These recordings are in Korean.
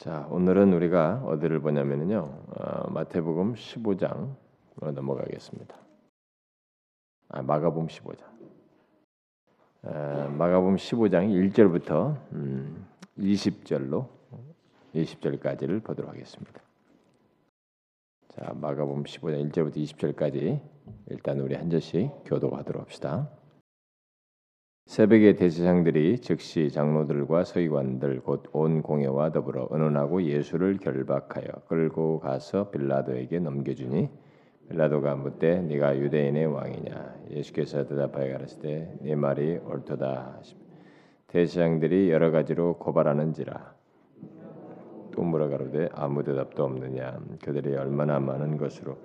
자, 오늘은 우리가 어디를 보냐면요. 어, 마태복음 15장 넘어가겠습니다. 아, 마가복음 15장. 에, 마가복음 15장 1절부터 음, 20절로 20절까지를 보도록 하겠습니다. 자, 마가복음 15장 1절부터 20절까지 일단 우리 한 절씩 교도하도록 합시다. 새벽에 대제장들이 즉시 장로들과 서기관들 곧 온 공회와 더불어 은은하고 예수를 결박하여 끌고 가서 빌라도에게 넘겨주니 빌라도가 묻되 네가 유대인의 왕이냐? 예수께서 대답하여 가라사대 네 말이 옳도다. 대제장들이 여러 가지로 고발하는지라 또 물어가로되 아무 대답도 없느냐? 그들이 얼마나 많은 것으로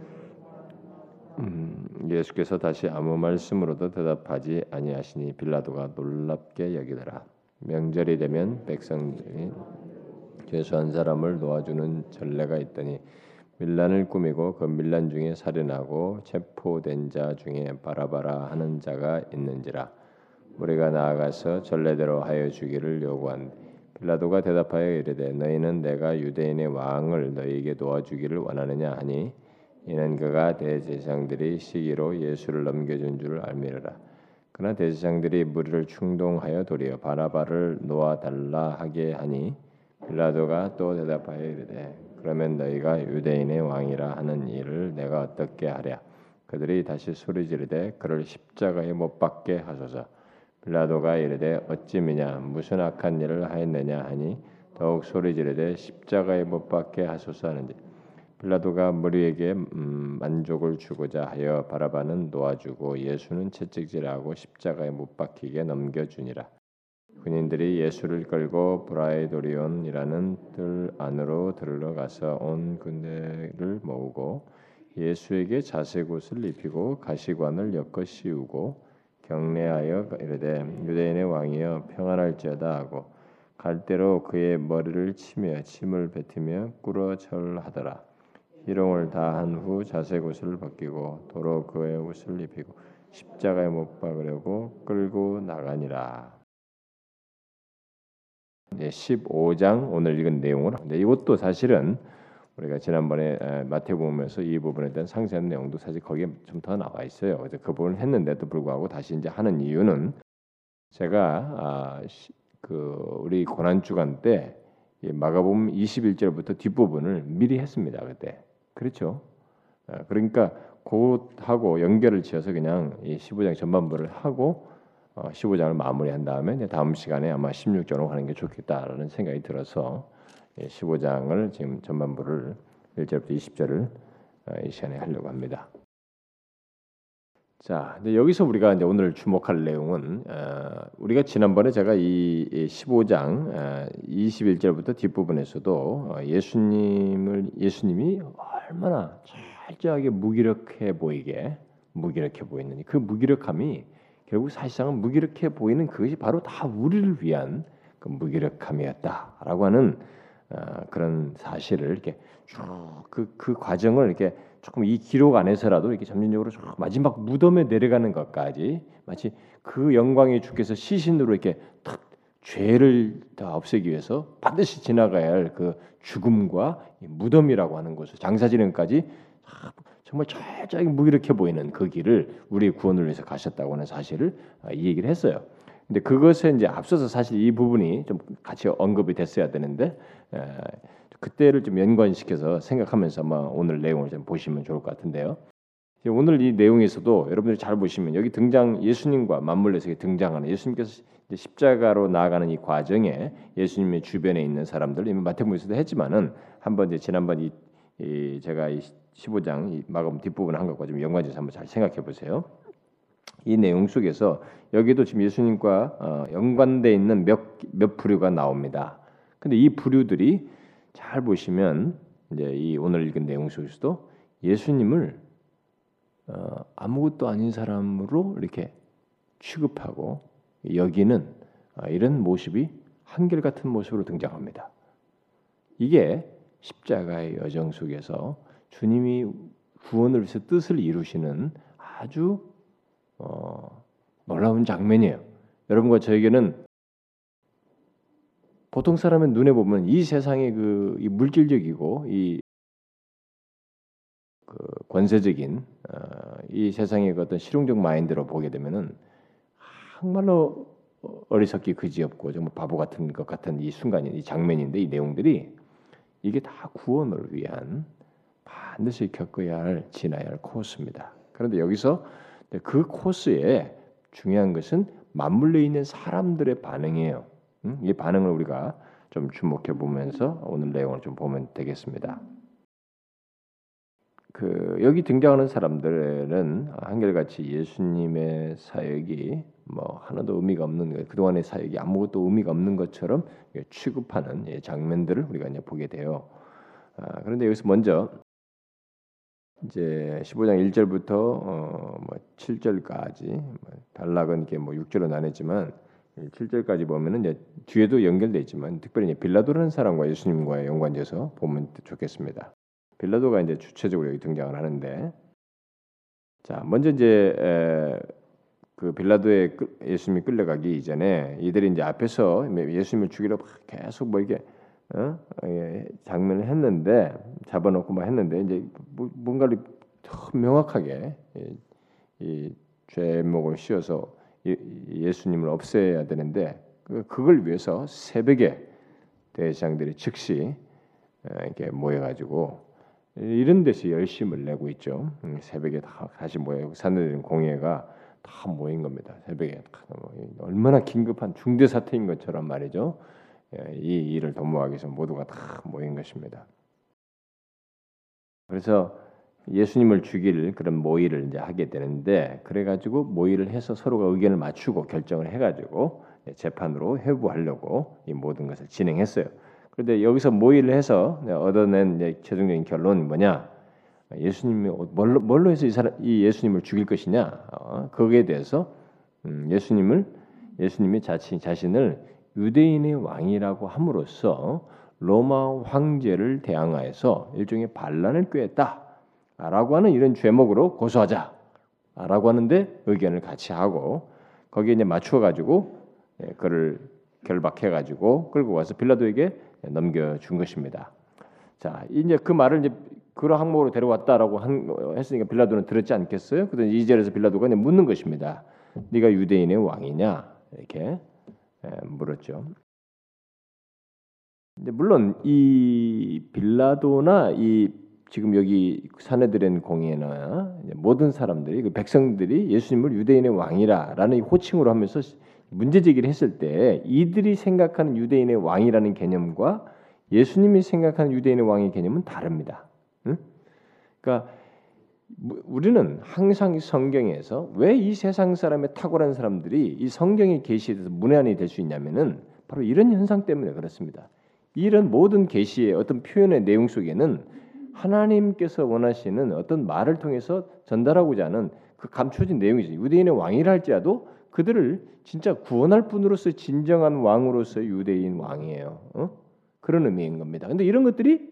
음, 예수께서 다시 아무 말씀으로도 대답하지 아니하시니 빌라도가 놀랍게 여기더라. 명절이 되면 백성들이 죄수한 사람을 놓아주는 전례가 있더니 밀란을 꾸미고 그 밀란 중에 살인하고 체포된 자 중에 바라바라 하는 자가 있는지라. 우리가 나아가서 전례대로 하여 주기를 요구한 빌라도가 대답하여 이르되 너희는 내가 유대인의 왕을 너희에게 놓아주기를 원하느냐 하니 이는 그가 대제사장들이 시기로 예수를 넘겨준 줄을 알미르라. 그러나 대제사장들이 무리를 충동하여 도리어 바나바를 놓아 달라 하게 하니 빌라도가 또 대답하여 이르되 그러면 너희가 유대인의 왕이라 하는 일을 내가 어떻게 하랴? 그들이 다시 소리 지르되 그를 십자가에 못 박게 하소서. 빌라도가 이르되 어찌 미냐? 무슨 악한 일을 하였느냐? 하니 더욱 소리 지르되 십자가에 못 박게 하소서 하는지 빌라도가 무리에게 음, 만족을 주고자 하여 바라바는 놓아주고 예수는 채찍질하고 십자가에 못 박히게 넘겨주니라. 군인들이 예수를 끌고 브라이도리온이라는 뜰 안으로 들어가서 온 군대를 모으고 예수에게 자색옷을 입히고 가시관을 엮어 씌우고 경례하여 이르되 유대인의 왕이여 평안할지어다 하고 갈대로 그의 머리를 치며 침을 뱉으며 꿇어 절하더라. 희롱을 다한 후 자색 옷을 벗기고 도로 그의 옷을 입히고 십자가에 못 박으려고 끌고 나가니라. 이제 15장 오늘 읽은 내용을 근데 이것도 사실은 우리가 지난번에 마태복음에서 이 부분에 대한 상세한 내용도 사실 거기에 좀 더 나와 있어요. 그래서 그 부분을 했는데도 불구하고 다시 이제 하는 이유는 제가 아, 그 우리 고난 주간 때 마가복음 21절부터 뒷부분을 미리 했습니다. 그때 그렇죠. 아, 그러니까 곧하고 연결을 지어서 그냥 이 15장 전반부를 하고 15장을 어, 마무리한 다음에 다음 시간에 아마 16장으로 가는 게 좋겠다라는 생각이 들어서 15장을 지금 전반부를 1절부터 20절을 어, 이 시간에 하려고 합니다. 자, 근데 여기서 우리가 이제 오늘 주목할 내용은 어, 우리가 지난번에 제가 이 15장 어, 21절부터 뒷부분에서도 어, 예수님을 예수님이 얼마나 철저하게 무기력해 보이게 무기력해 보이느니 그 무기력함이 결국 사실상은 무기력해 보이는 그것이 바로 다 우리를 위한 그 무기력함이었다라고 하는 어, 그런 사실을 이렇게 쭉그그 그 과정을 이렇게 조금 이 기록 안에서라도 이렇게 점진적으로 마지막 무덤에 내려가는 것까지 마치 그 영광의 주께서 시신으로 이렇게 탁 죄를 다 없애기 위해서 반드시 지나가야 할 그 죽음과 무덤이라고 하는 곳을 장사지름까지 정말 철저하게 무기력해 보이는 그 길을 우리의 구원을 위해서 가셨다고 하는 사실을 아, 이 얘기를 했어요. 근데 그것에 이제 앞서서 사실 이 부분이 좀 같이 언급이 됐어야 되는데 그때를 좀 연관시켜서 생각하면서 아마 오늘 내용을 좀 보시면 좋을 것 같은데요. 오늘 이 내용에서도 여러분들이 잘 보시면 여기 등장 예수님과 맞물려서 등장하는 예수님께서 십자가로 나아가는 이 과정에 예수님의 주변에 있는 사람들 이미 마태복음에서도 했지만은 한번 이제 지난번 이, 이 제가 이 15장 이 마가음 뒷부분 한 것과 좀 연관해서 한번 잘 생각해 보세요. 이 내용 속에서 여기도 지금 예수님과 어, 연관돼 있는 몇 몇 부류가 나옵니다. 근데 이 부류들이 잘 보시면 이제 이 오늘 읽은 내용 속에서도 예수님을 어, 아무것도 아닌 사람으로 이렇게 취급하고 여기는 어, 이런 모습이 한결 같은 모습으로 등장합니다. 이게 십자가의 여정 속에서 주님이 구원을 위해서 뜻을 이루시는 아주 어, 놀라운 장면이에요. 여러분과 저에게는 보통 사람의 눈에 보면 이 세상의 그 이 물질적이고 이 그 권세적인 어, 이 세상의 그 어떤 실용적 마인드로 보게 되면은 정말로 어리석기 그지없고 정말 바보 같은 것 같은 이 순간이 이 장면인데 이 내용들이 이게 다 구원을 위한 반드시 겪어야 할 지나야 할 코스입니다. 그런데 여기서 그 코스에 중요한 것은 맞물려 있는 사람들의 반응이에요. 이 반응을 우리가 좀 주목해 보면서 오늘 내용을 좀 보면 되겠습니다. 그 여기 등장하는 사람들은 한결같이 예수님의 사역이 뭐 하나도 의미가 없는. 그동안의 사역이 아무것도 의미가 없는 것처럼 취급하는 장면들을 우리가 이제 보게 돼요. 아, 그런데 여기서 먼저 이제 15장 1절부터 어, 뭐 7절까지 뭐 단락은 이렇게 뭐 6절로 나눴지만 7절까지 보면은 이제 뒤에도 연결돼 있지만 특별히 이제 빌라도라는 사람과 예수님과의 연관돼서 보면 좋겠습니다. 빌라도가 이제 주체적으로 여기 등장을 하는데 자 먼저 이제 에, 그 빌라도의 예수님이 끌려가기 이전에 이들이 이제 앞에서 예수님을 죽이려 계속 뭐 이게 어? 예, 장면을 했는데 잡아놓고 막 했는데 이제 뭐, 뭔가를 더 명확하게 이, 이 죄목을 씌워서 예, 수님을 없애야 되는데 그, 그걸 위해서 새벽에 대장들이 즉시 이렇게 모여가지고 이런 데서 열심을 내고 있죠. 음, 새벽에 다 다시 모여 사내들인 공예가 다 모인 겁니다. 새벽에 뭐, 얼마나 긴급한 중대 사태인 것처럼 말이죠. 예, 이 일을 도모하기 위해서 모두가 다 모인 것입니다. 그래서 예수님을 죽일 그런 모의를 이제 하게 되는데 그래가지고 모의를 해서 서로가 의견을 맞추고 결정을 해가지고 재판으로 회부하려고 이 모든 것을 진행했어요. 그런데 여기서 모의를 해서 얻어낸 최종적인 결론이 뭐냐? 예수님이 뭘로, 뭘로 해서 이, 사람, 이 예수님을 죽일 것이냐? 어, 거기에 대해서 음, 예수님을 예수님이 자신 자신을 유대인의 왕이라고 함으로써 로마 황제를 대항하여서 일종의 반란을 꾀했다 라고 하는 이런 죄목으로 고소하자 라고 하는데 의견을 같이 하고 거기에 이제 맞추어 가지고 예, 그를 결박해 가지고 끌고 와서 빌라도에게 넘겨 준 것입니다. 자, 이제 그 말을 이제 그런 항목으로 데려왔다라고 한, 했으니까 빌라도는 들었지 않겠어요? 그래서 이 절에서 빌라도가 묻는 것입니다. 네가 유대인의 왕이냐 이렇게 예, 물었죠. 물론 이 빌라도나 이 지금 여기 사내들은 공예나 모든 사람들이 그 백성들이 예수님을 유대인의 왕이라라는 호칭으로 하면서 문제 제기를 했을 때 이들이 생각하는 유대인의 왕이라는 개념과 예수님이 생각하는 유대인의 왕의 개념은 다릅니다. 응? 그러니까 우리는 항상 성경에서 왜 이 세상 사람의 탁월한 사람들이 이 성경의 계시에 대해서 문외한이 될 수 있냐면은 바로 이런 현상 때문에 그렇습니다. 이런 모든 계시의 어떤 표현의 내용 속에는 하나님께서 원하시는 어떤 말을 통해서 전달하고자 하는 그 감춰진 내용이죠. 유대인의 왕이라 할지라도 그들을 진짜 구원할 분으로서 진정한 왕으로서 유대인 왕이에요. 어? 그런 의미인 겁니다. 근데 이런 것들이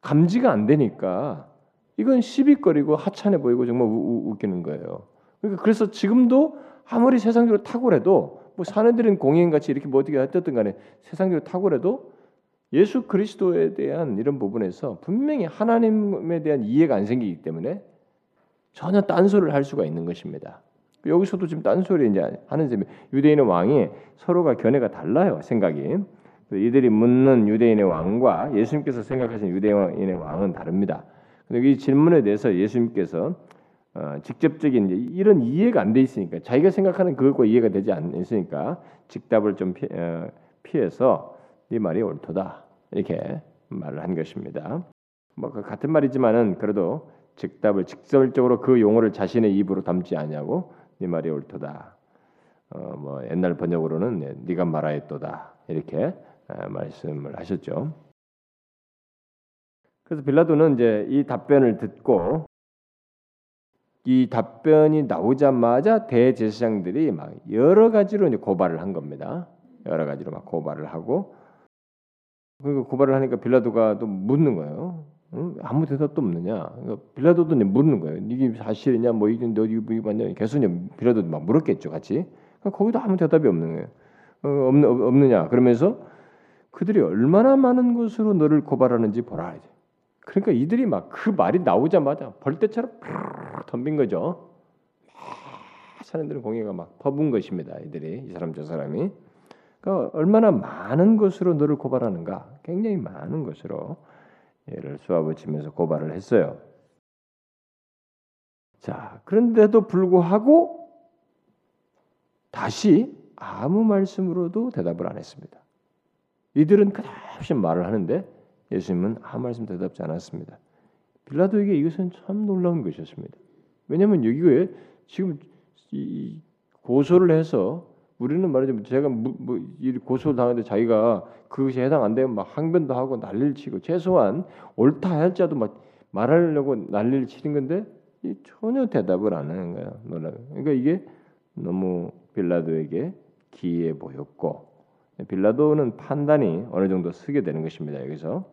감지가 안 되니까 이건 시비거리고 하찮아 보이고 정말 우, 우, 웃기는 거예요. 그러니까 그래서 지금도 아무리 세상적으로 탁월해도 뭐 사내들은 공인같이 이렇게 뭐 어떻게 했든 간에 세상적으로 탁월해도 예수 그리스도에 대한 이런 부분에서 분명히 하나님에 대한 이해가 안 생기기 때문에 전혀 딴소리를 할 수가 있는 것입니다. 여기서도 지금 딴소리 이제 하는 셈이 유대인의 왕이 서로가 견해가 달라요 생각이 이들이 묻는 유대인의 왕과 예수님께서 생각하시는 유대인의 왕은 다릅니다. 근데 이 질문에 대해서 예수님께서 어, 직접적인 이런 이해가 안 돼 있으니까 자기가 생각하는 그것과 이해가 되지 않으니까 직답을 좀 피, 어, 피해서 네 말이 옳도다 이렇게 말을 한 것입니다. 뭐그 같은 말이지만은 그래도 즉답을 직설적으로 그 용어를 자신의 입으로 담지 않냐고 네 말이 옳도다. 어, 뭐 옛날 번역으로는 네, 네가 말하였도다 이렇게 어, 말씀을 하셨죠. 그래서 빌라도는 이제 이 답변을 듣고 이 답변이 나오자마자 대제사장들이 막 여러 가지로 이제 고발을 한 겁니다. 여러 가지로 막 고발을 하고 그리고 고발을 하니까 빌라도가 또 묻는 거예요. 응? 아무 대답도 없느냐? 그러니까 빌라도도 묻는 거예요. 이게 사실이냐? 뭐 이게 너 이거 맞냐? 계속 빌라도도 막 물었겠죠, 같이. 거기도 아무 대답이 없는 거예요. 어, 없느, 없느냐? 그러면서 그들이 얼마나 많은 것으로 너를 고발하는지 보라. 그러니까 이들이 막 그 말이 나오자마자 벌떼처럼 덤빈 거죠. 사람들은 공예가 막 퍼분 것입니다. 이들이 이 사람 저 사람이 그러니까 얼마나 많은 것으로 너를 고발하는가? 굉장히 많은 것으로 얘를 쏘아붙이면서 고발을 했어요. 자, 그런데도 불구하고 다시 아무 말씀으로도 대답을 안 했습니다. 이들은 끝없이 말을 하는데 예수님은 아무 말씀 대답지 않았습니다. 빌라도에게 이것은 참 놀라운 것이었습니다. 왜냐하면 여기에 지금 고소를 해서 우리는 말하자면 제가 뭐, 뭐 고소를 당하는데 자기가 그것이 해당 안 되면 막 항변도 하고 난리를 치고 최소한 옳다 할지라도 막 말하려고 난리를 치는 건데 전혀 대답을 안 하는 거예요. 그러니까 이게 너무 빌라도에게 기이해 보였고 빌라도는 판단이 어느 정도 쓰게 되는 것입니다. 여기서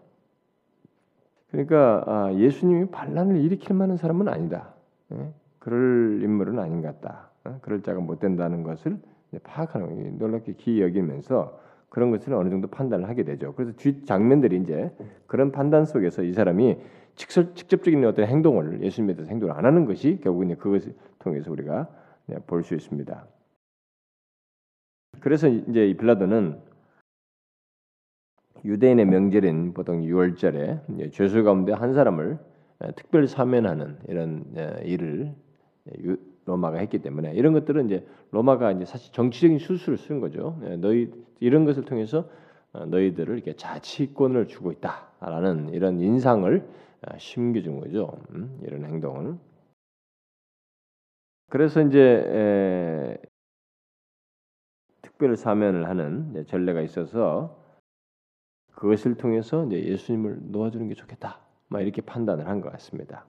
그러니까 아, 예수님이 반란을 일으킬 만한 사람은 아니다. 예? 그럴 인물은 아닌 것 같다. 어? 그럴 자가 못 된다는 것을 파악하는 놀랍게 기이 여기면서 그런 것을 어느 정도 판단을 하게 되죠. 그래서 뒷 장면들이 이제 그런 판단 속에서 이 사람이 직접, 직접 적인 어떤 행동을 예수님에 대해서 행동을 안 하는 것이 결국은 그것을 통해서 우리가 볼 수 있습니다. 그래서 이제 빌라도는 유대인의 명절인 보통 6월절에 죄수 가운데 한 사람을 특별 사면하는 이런 일을 로마가 했기 때문에 이런 것들은 이제 로마가 이제 사실 정치적인 수술을 쓴 거죠. 너희 이런 것을 통해서 어, 너희들을 이렇게 자치권을 주고 있다라는 이런 인상을 어, 심겨준 거죠. 음, 이런 행동을. 그래서 이제 특별 사면을 하는 전례가 있어서 그것을 통해서 이제 예수님을 놓아주는 게 좋겠다. 막 이렇게 판단을 한 것 같습니다.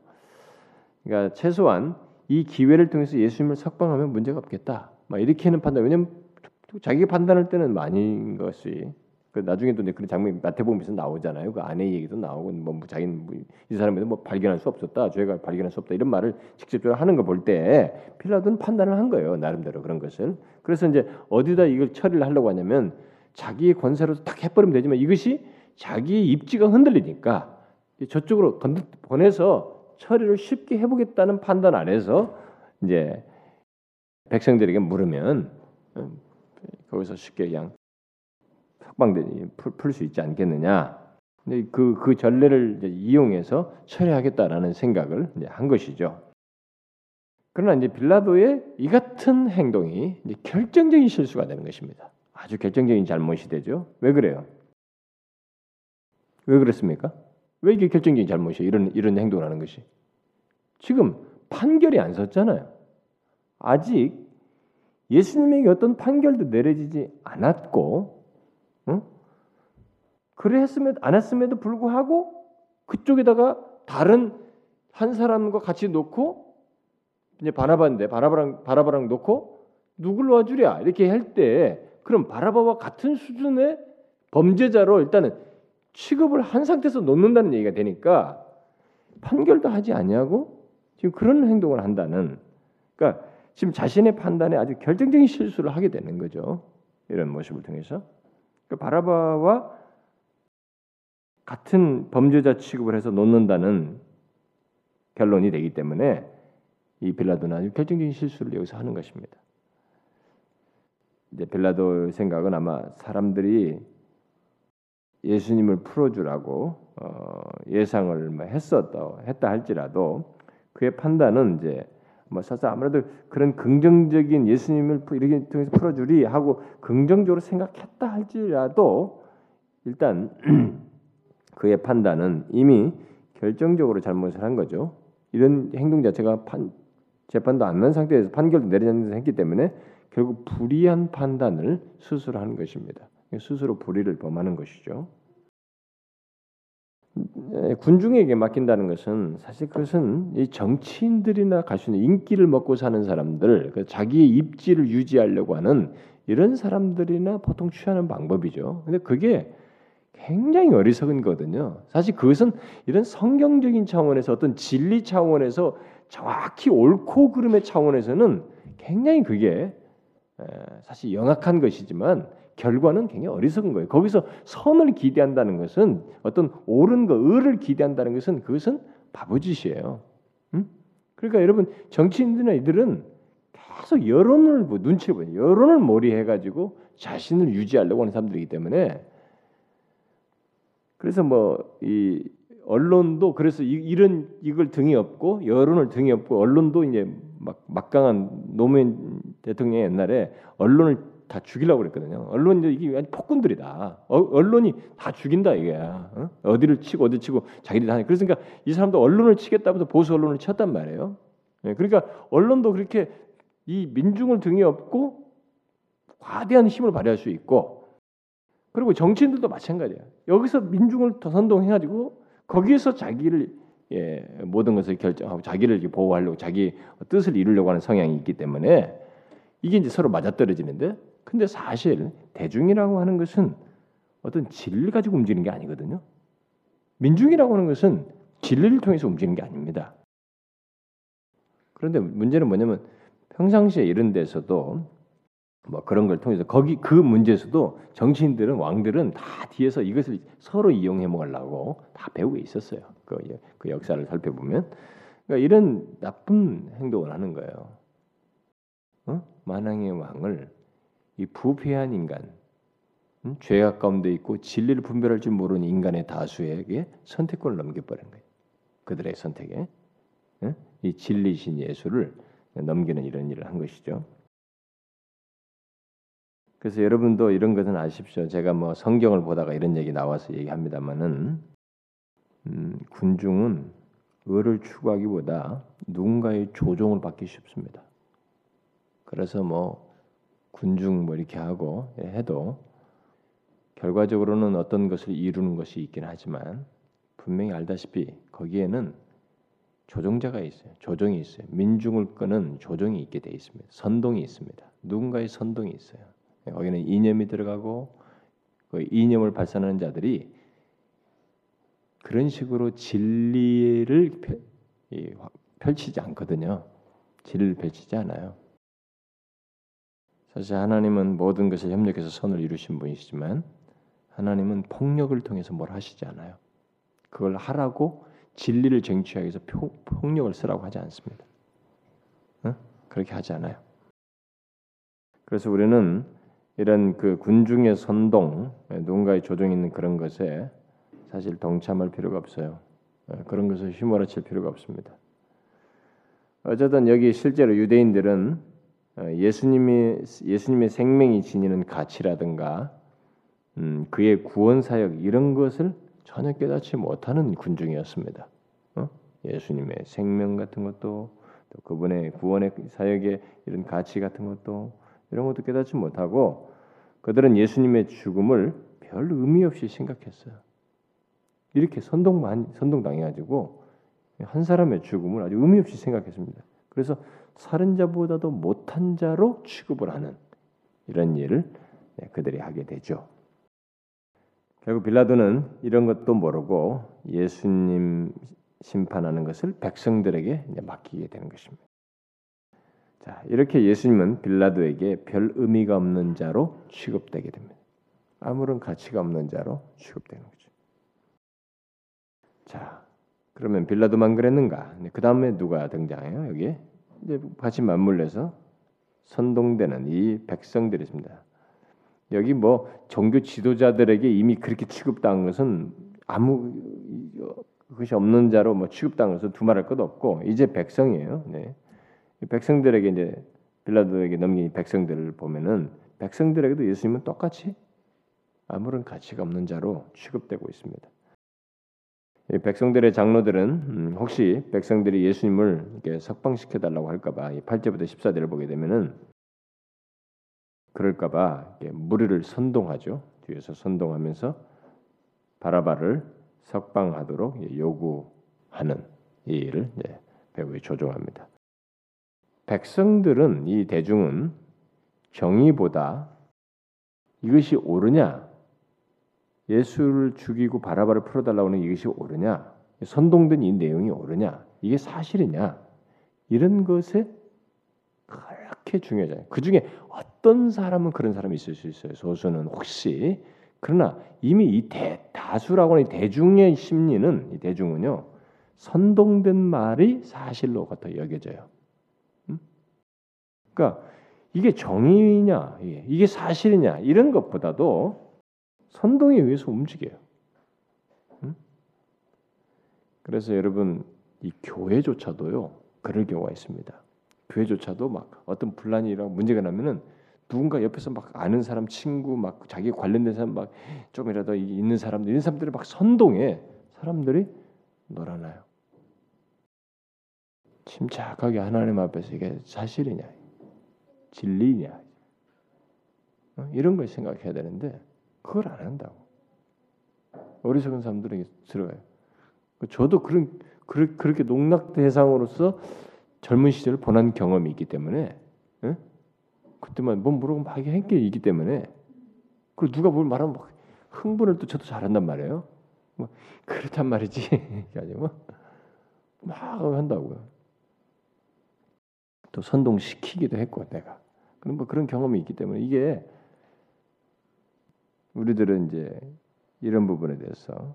그러니까 최소한 이 기회를 통해서 예수님을 석방하면 문제가 없겠다. 막 이렇게는 판단. 왜냐면 자기가 판단할 때는 많은 것이 그 나중에도 그런 장면이 마태복음에서 나오잖아요. 그 아내 얘기도 나오고 뭐 자기는 뭐 이 사람에도 뭐 발견할 수 없었다. 죄가 발견할 수 없다. 이런 말을 직접적으로 하는 거볼때 필라도는 판단을 한 거예요. 나름대로 그런 것을. 그래서 이제 어디다 이걸 처리를 하려고 하냐면 자기의 권세로 딱 해버리면 되지만 이것이 자기의 입지가 흔들리니까 저쪽으로 보내서 처리를 쉽게 해보겠다는 판단 안에서 이제 백성들에게 물으면 음, 거기서 쉽게 그냥 석방되니 풀 수 있지 않겠느냐. 그, 그 전례를 이용해서 처리하겠다라는 생각을 한 것이죠. 그러나 이제 빌라도의 이 같은 행동이 결정적인 실수가 되는 것입니다. 아주 결정적인 잘못이 되죠. 왜 그래요? 왜 그랬습니까? 왜 이게 결정적인 잘못이에요? 이런 이런 행동을 하는 것이 지금 판결이 안 섰잖아요. 아직 예수님에게 어떤 판결도 내려지지 않았고, 응? 그래 했으면 안 했음에도 불구하고 그쪽에다가 다른 한 사람과 같이 놓고 이제 바나바인데 바나바랑 바나바랑 놓고 누굴 놓아주랴 이렇게 할 때 그럼 바라바와 같은 수준의 범죄자로 일단은 취급을 한 상태에서 놓는다는 얘기가 되니까 판결도 하지 아니하고 지금 그런 행동을 한다는 그러니까 지금 자신의 판단에 아주 결정적인 실수를 하게 되는 거죠. 이런 모습을 통해서 그러니까 바라바와 같은 범죄자 취급을 해서 놓는다는 결론이 되기 때문에 이 빌라도는 아주 결정적인 실수를 여기서 하는 것입니다. 이제 빌라도 생각은 아마 사람들이 예수님을 풀어주라고 어, 예상을 뭐 했었다 했다 할지라도 그의 판단은 이제 뭐 사실 아무래도 그런 긍정적인 예수님을 이렇게 통해서 풀어주리 하고 긍정적으로 생각했다 할지라도 일단 그의 판단은 이미 결정적으로 잘못을 한 거죠. 이런 행동 자체가 판, 재판도 안 난 상태에서 판결도 내리지 했기 때문에 결국 불의한 판단을 스스로 하는 것입니다. 스스로 불의를 범하는 것이죠. 예, 군중에게 맡긴다는 것은 사실 그것은 이 정치인들이나 가수는 인기를 먹고 사는 사람들, 그 자기의 입지를 유지하려고 하는 이런 사람들이나 보통 취하는 방법이죠. 근데 그게 굉장히 어리석은 거거든요. 사실 그것은 이런 성경적인 차원에서 어떤 진리 차원에서 정확히 옳고 그름의 차원에서는 굉장히 그게 사실 영악한 것이지만 결과는 굉장히 어리석은 거예요. 거기서 선을 기대한다는 것은 어떤 옳은 거, 의를 기대한다는 것은 그것은 바보짓이에요. 응? 그러니까 여러분 정치인들이나 이들은 계속 여론을 뭐 눈치를 보요 여론을 몰이해가지고 자신을 유지하려고 하는 사람들이기 때문에 그래서 뭐 이 언론도 그래서 이, 런 이걸 등이 없고 여론을 등이 없고 언론도 이제 막 막강한 노무현 대통령이 옛날에 언론을 다 죽이려고 그랬거든요. 언론 이게 폭군들이다. 어, 언론이 다 죽인다 이게야. 어? 디를 치고 어디 치고 자기들이 다. 그래서 그러니까 이 사람도 언론을 치겠다면서 보수 언론을 쳤단 말이에요. 네, 그러니까 언론도 그렇게 이 민중을 등에 업고 과대한 힘을 발휘할 수 있고 그리고 정치인들도 마찬가지야. 여기서 민중을 더 선동해가지고 거기에서 자기를 예, 모든 것을 결정하고 자기를 보호하려고 자기 뜻을 이루려고 하는 성향이 있기 때문에 이게 이제 서로 맞아떨어지는데 근데 사실 대중이라고 하는 것은 어떤 진리를 가지고 움직이는 게 아니거든요. 민중이라고 하는 것은 진리를 통해서 움직이는 게 아닙니다. 그런데 문제는 뭐냐면 평상시에 이런 데서도 뭐 그런 걸 통해서 거기 그 문제에서도 정치인들은 왕들은 다 뒤에서 이것을 서로 이용해 먹으려고 다 배우고 있었어요. 그, 그 역사를 살펴보면 그러니까 이런 나쁜 행동을 하는 거예요. 어? 만왕의 왕을 이 부패한 인간, 음? 죄악 가운데 있고 진리를 분별할 줄 모르는 인간의 다수에게 선택권을 넘겨버린 거예요. 그들의 선택에 어? 이 진리신 예수를 넘기는 이런 일을 한 것이죠. 그래서 여러분도 이런 것은 아십시오. 제가 뭐 성경을 보다가 이런 얘기 나와서 얘기합니다만은 음, 군중은 의를 추구하기보다 누군가의 조종을 받기 쉽습니다. 그래서 뭐 군중 뭐 이렇게 하고 해도 결과적으로는 어떤 것을 이루는 것이 있긴 하지만 분명히 알다시피 거기에는 조종자가 있어요. 조종이 있어요. 민중을 끄는 조종이 있게 돼 있습니다. 선동이 있습니다. 누군가의 선동이 있어요. 거기는 이념이 들어가고 그 이념을 발산하는 자들이 그런 식으로 진리를 펼치지 않거든요. 진리를 펼치지 않아요. 사실 하나님은 모든 것을 협력해서 선을 이루신 분이시지만 하나님은 폭력을 통해서 뭘 하시지 않아요. 그걸 하라고 진리를 쟁취하기 위해서 폭력을 쓰라고 하지 않습니다. 어? 그렇게 하지 않아요. 그래서 우리는 이런 그 군중의 선동, 누군가의 조종 있는 그런 것에 사실 동참할 필요가 없어요. 예, 그런 것을 휘몰아칠 필요가 없습니다. 어쨌든 여기 실제로 유대인들은 어, 예수님이 예수님의 생명이 지니는 가치라든가 음, 그의 구원 사역 이런 것을 전혀 깨닫지 못하는 군중이었습니다. 어? 예수님의 생명 같은 것도 또 그분의 구원의 사역의 이런 가치 같은 것도 이런 것도 깨닫지 못하고 그들은 예수님의 죽음을 별 의미 없이 생각했어요. 이렇게 선동 선동당해가지고 한 사람의 죽음을 아주 의미 없이 생각했습니다. 그래서 살인자보다도 못한 자로 취급을 하는 이런 일을 네, 그들이 하게 되죠. 결국 빌라도는 이런 것도 모르고 예수님 심판하는 것을 백성들에게 맡기게 되는 것입니다. 자, 이렇게 예수님은 빌라도에게 별 의미가 없는 자로 취급되게 됩니다. 아무런 가치가 없는 자로 취급되는 거죠. 자, 그러면 빌라도만 그랬는가? 그 다음에 누가 등장해요? 여기 같이 맞물려서 선동되는 이 백성들이 있습니다. 여기 뭐 종교 지도자들에게 이미 그렇게 취급당한 것은 아무 것이 없는 자로 뭐 취급당한 것은 두말할 것도 없고 이제 백성이에요. 네. 백성들에게 이제 빌라도에게 넘긴 백성들을 보면은 백성들에게도 예수님은 똑같이 아무런 가치가 없는 자로 취급되고 있습니다. 백성들의 장로들은 음, 혹시 백성들이 예수님을 석방시켜 달라고 할까봐 8절부터 14절을 보게 되면은 그럴까봐 무리를 선동하죠. 뒤에서 선동하면서 바라바를 석방하도록 요구하는 이 일을 배우에 조종합니다. 백성들은 이 대중은 정의보다 이것이 옳으냐 예수를 죽이고 바라바를 풀어달라고 하는 이것이 옳으냐 선동된 이 내용이 옳으냐 이게 사실이냐 이런 것에 그렇게 중요하잖아요. 그 중에 어떤 사람은 그런 사람이 있을 수 있어요. 소수는 혹시 그러나 이미 이 대, 다수라고 하는 대중의 심리는 이 대중은요 선동된 말이 사실로 같아 여겨져요. 음? 그러니까 이게 정의냐, 이게 사실이냐 이런 것보다도 선동에 의해서 움직여요. 음? 그래서 여러분 이 교회조차도요 그럴 경우가 있습니다. 교회조차도 막 어떤 분란이 일어 문제가 나면은 누군가 옆에서 막 아는 사람 친구 막 자기 관련된 사람 막 좀이라도 있는 사람들 이런 사람들을 막 선동해 사람들이 놀아나요. 침착하게 하나님 앞에서 이게 사실이냐 진리냐 어? 이런 걸 생각해야 되는데 그걸 안 한다고 어리석은 사람들에게 들어가요. 저도 그런 그렇게 농락 대상으로서 젊은 시절을 보낸 경험이 있기 때문에 에? 그때만 뭐 물어보고 막 했게 있기 때문에 그리고 누가 뭘 말하면 막 흥분을 또 저도 잘한단 말이에요. 뭐 그렇단 말이지 아니고 막 한다고요. 또 선동시키기도 했고 내가 그런 뭐 그런 경험이 있기 때문에 이게 우리들은 이제 이런 부분에 대해서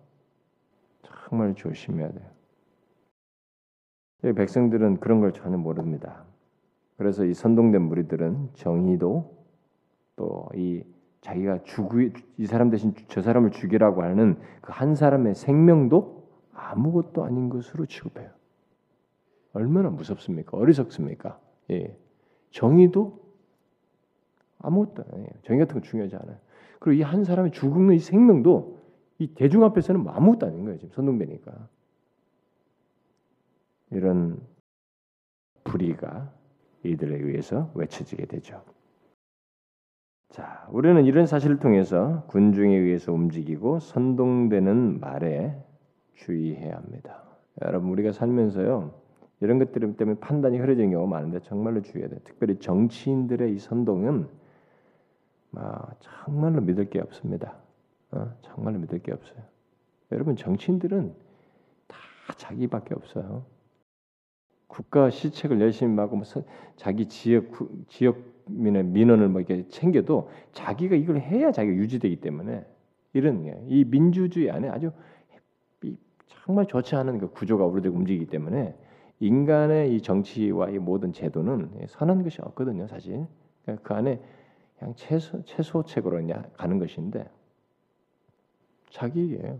정말 조심해야 돼요. 백성들은 그런 걸 전혀 모릅니다. 그래서 이 선동된 무리들은 정의도 또 이 자기가 죽이 이 사람 대신 저 사람을 죽이라고 하는 그 한 사람의 생명도 아무것도 아닌 것으로 취급해요. 얼마나 무섭습니까? 어리석습니까? 예. 정의도 아무것도 아니에요. 정의 같은 거 중요하지 않아요. 그리고 이 한 사람의 죽음의 이 생명도 이 대중 앞에서는 아무것도 아닌 거예요. 지금 선동되니까. 이런 불의가 이들에 의해서 외쳐지게 되죠. 자, 우리는 이런 사실을 통해서 군중에 의해서 움직이고 선동되는 말에 주의해야 합니다. 여러분 우리가 살면서요 이런 것들 때문에 판단이 흐려지는 경우가 많은데 정말로 주의해야 돼. 특별히 정치인들의 이 선동은 아, 정말로 믿을 게 없습니다. 어? 정말로 믿을 게 없어요. 여러분 정치인들은 다 자기밖에 없어요. 국가 시책을 열심히 하고 뭐 자기 지역 지역민의 민원을 뭐 이렇게 챙겨도 자기가 이걸 해야 자기가 유지되기 때문에 이런 게 이 민주주의 안에 아주 정말 좋지 않은 그 구조가 우리들 움직이기 때문에 인간의 이 정치와 이 모든 제도는 선한 것이 없거든요, 사실. 그러니까 그 안에 그냥 최소 최소책으로 가는 것인데 자기예요.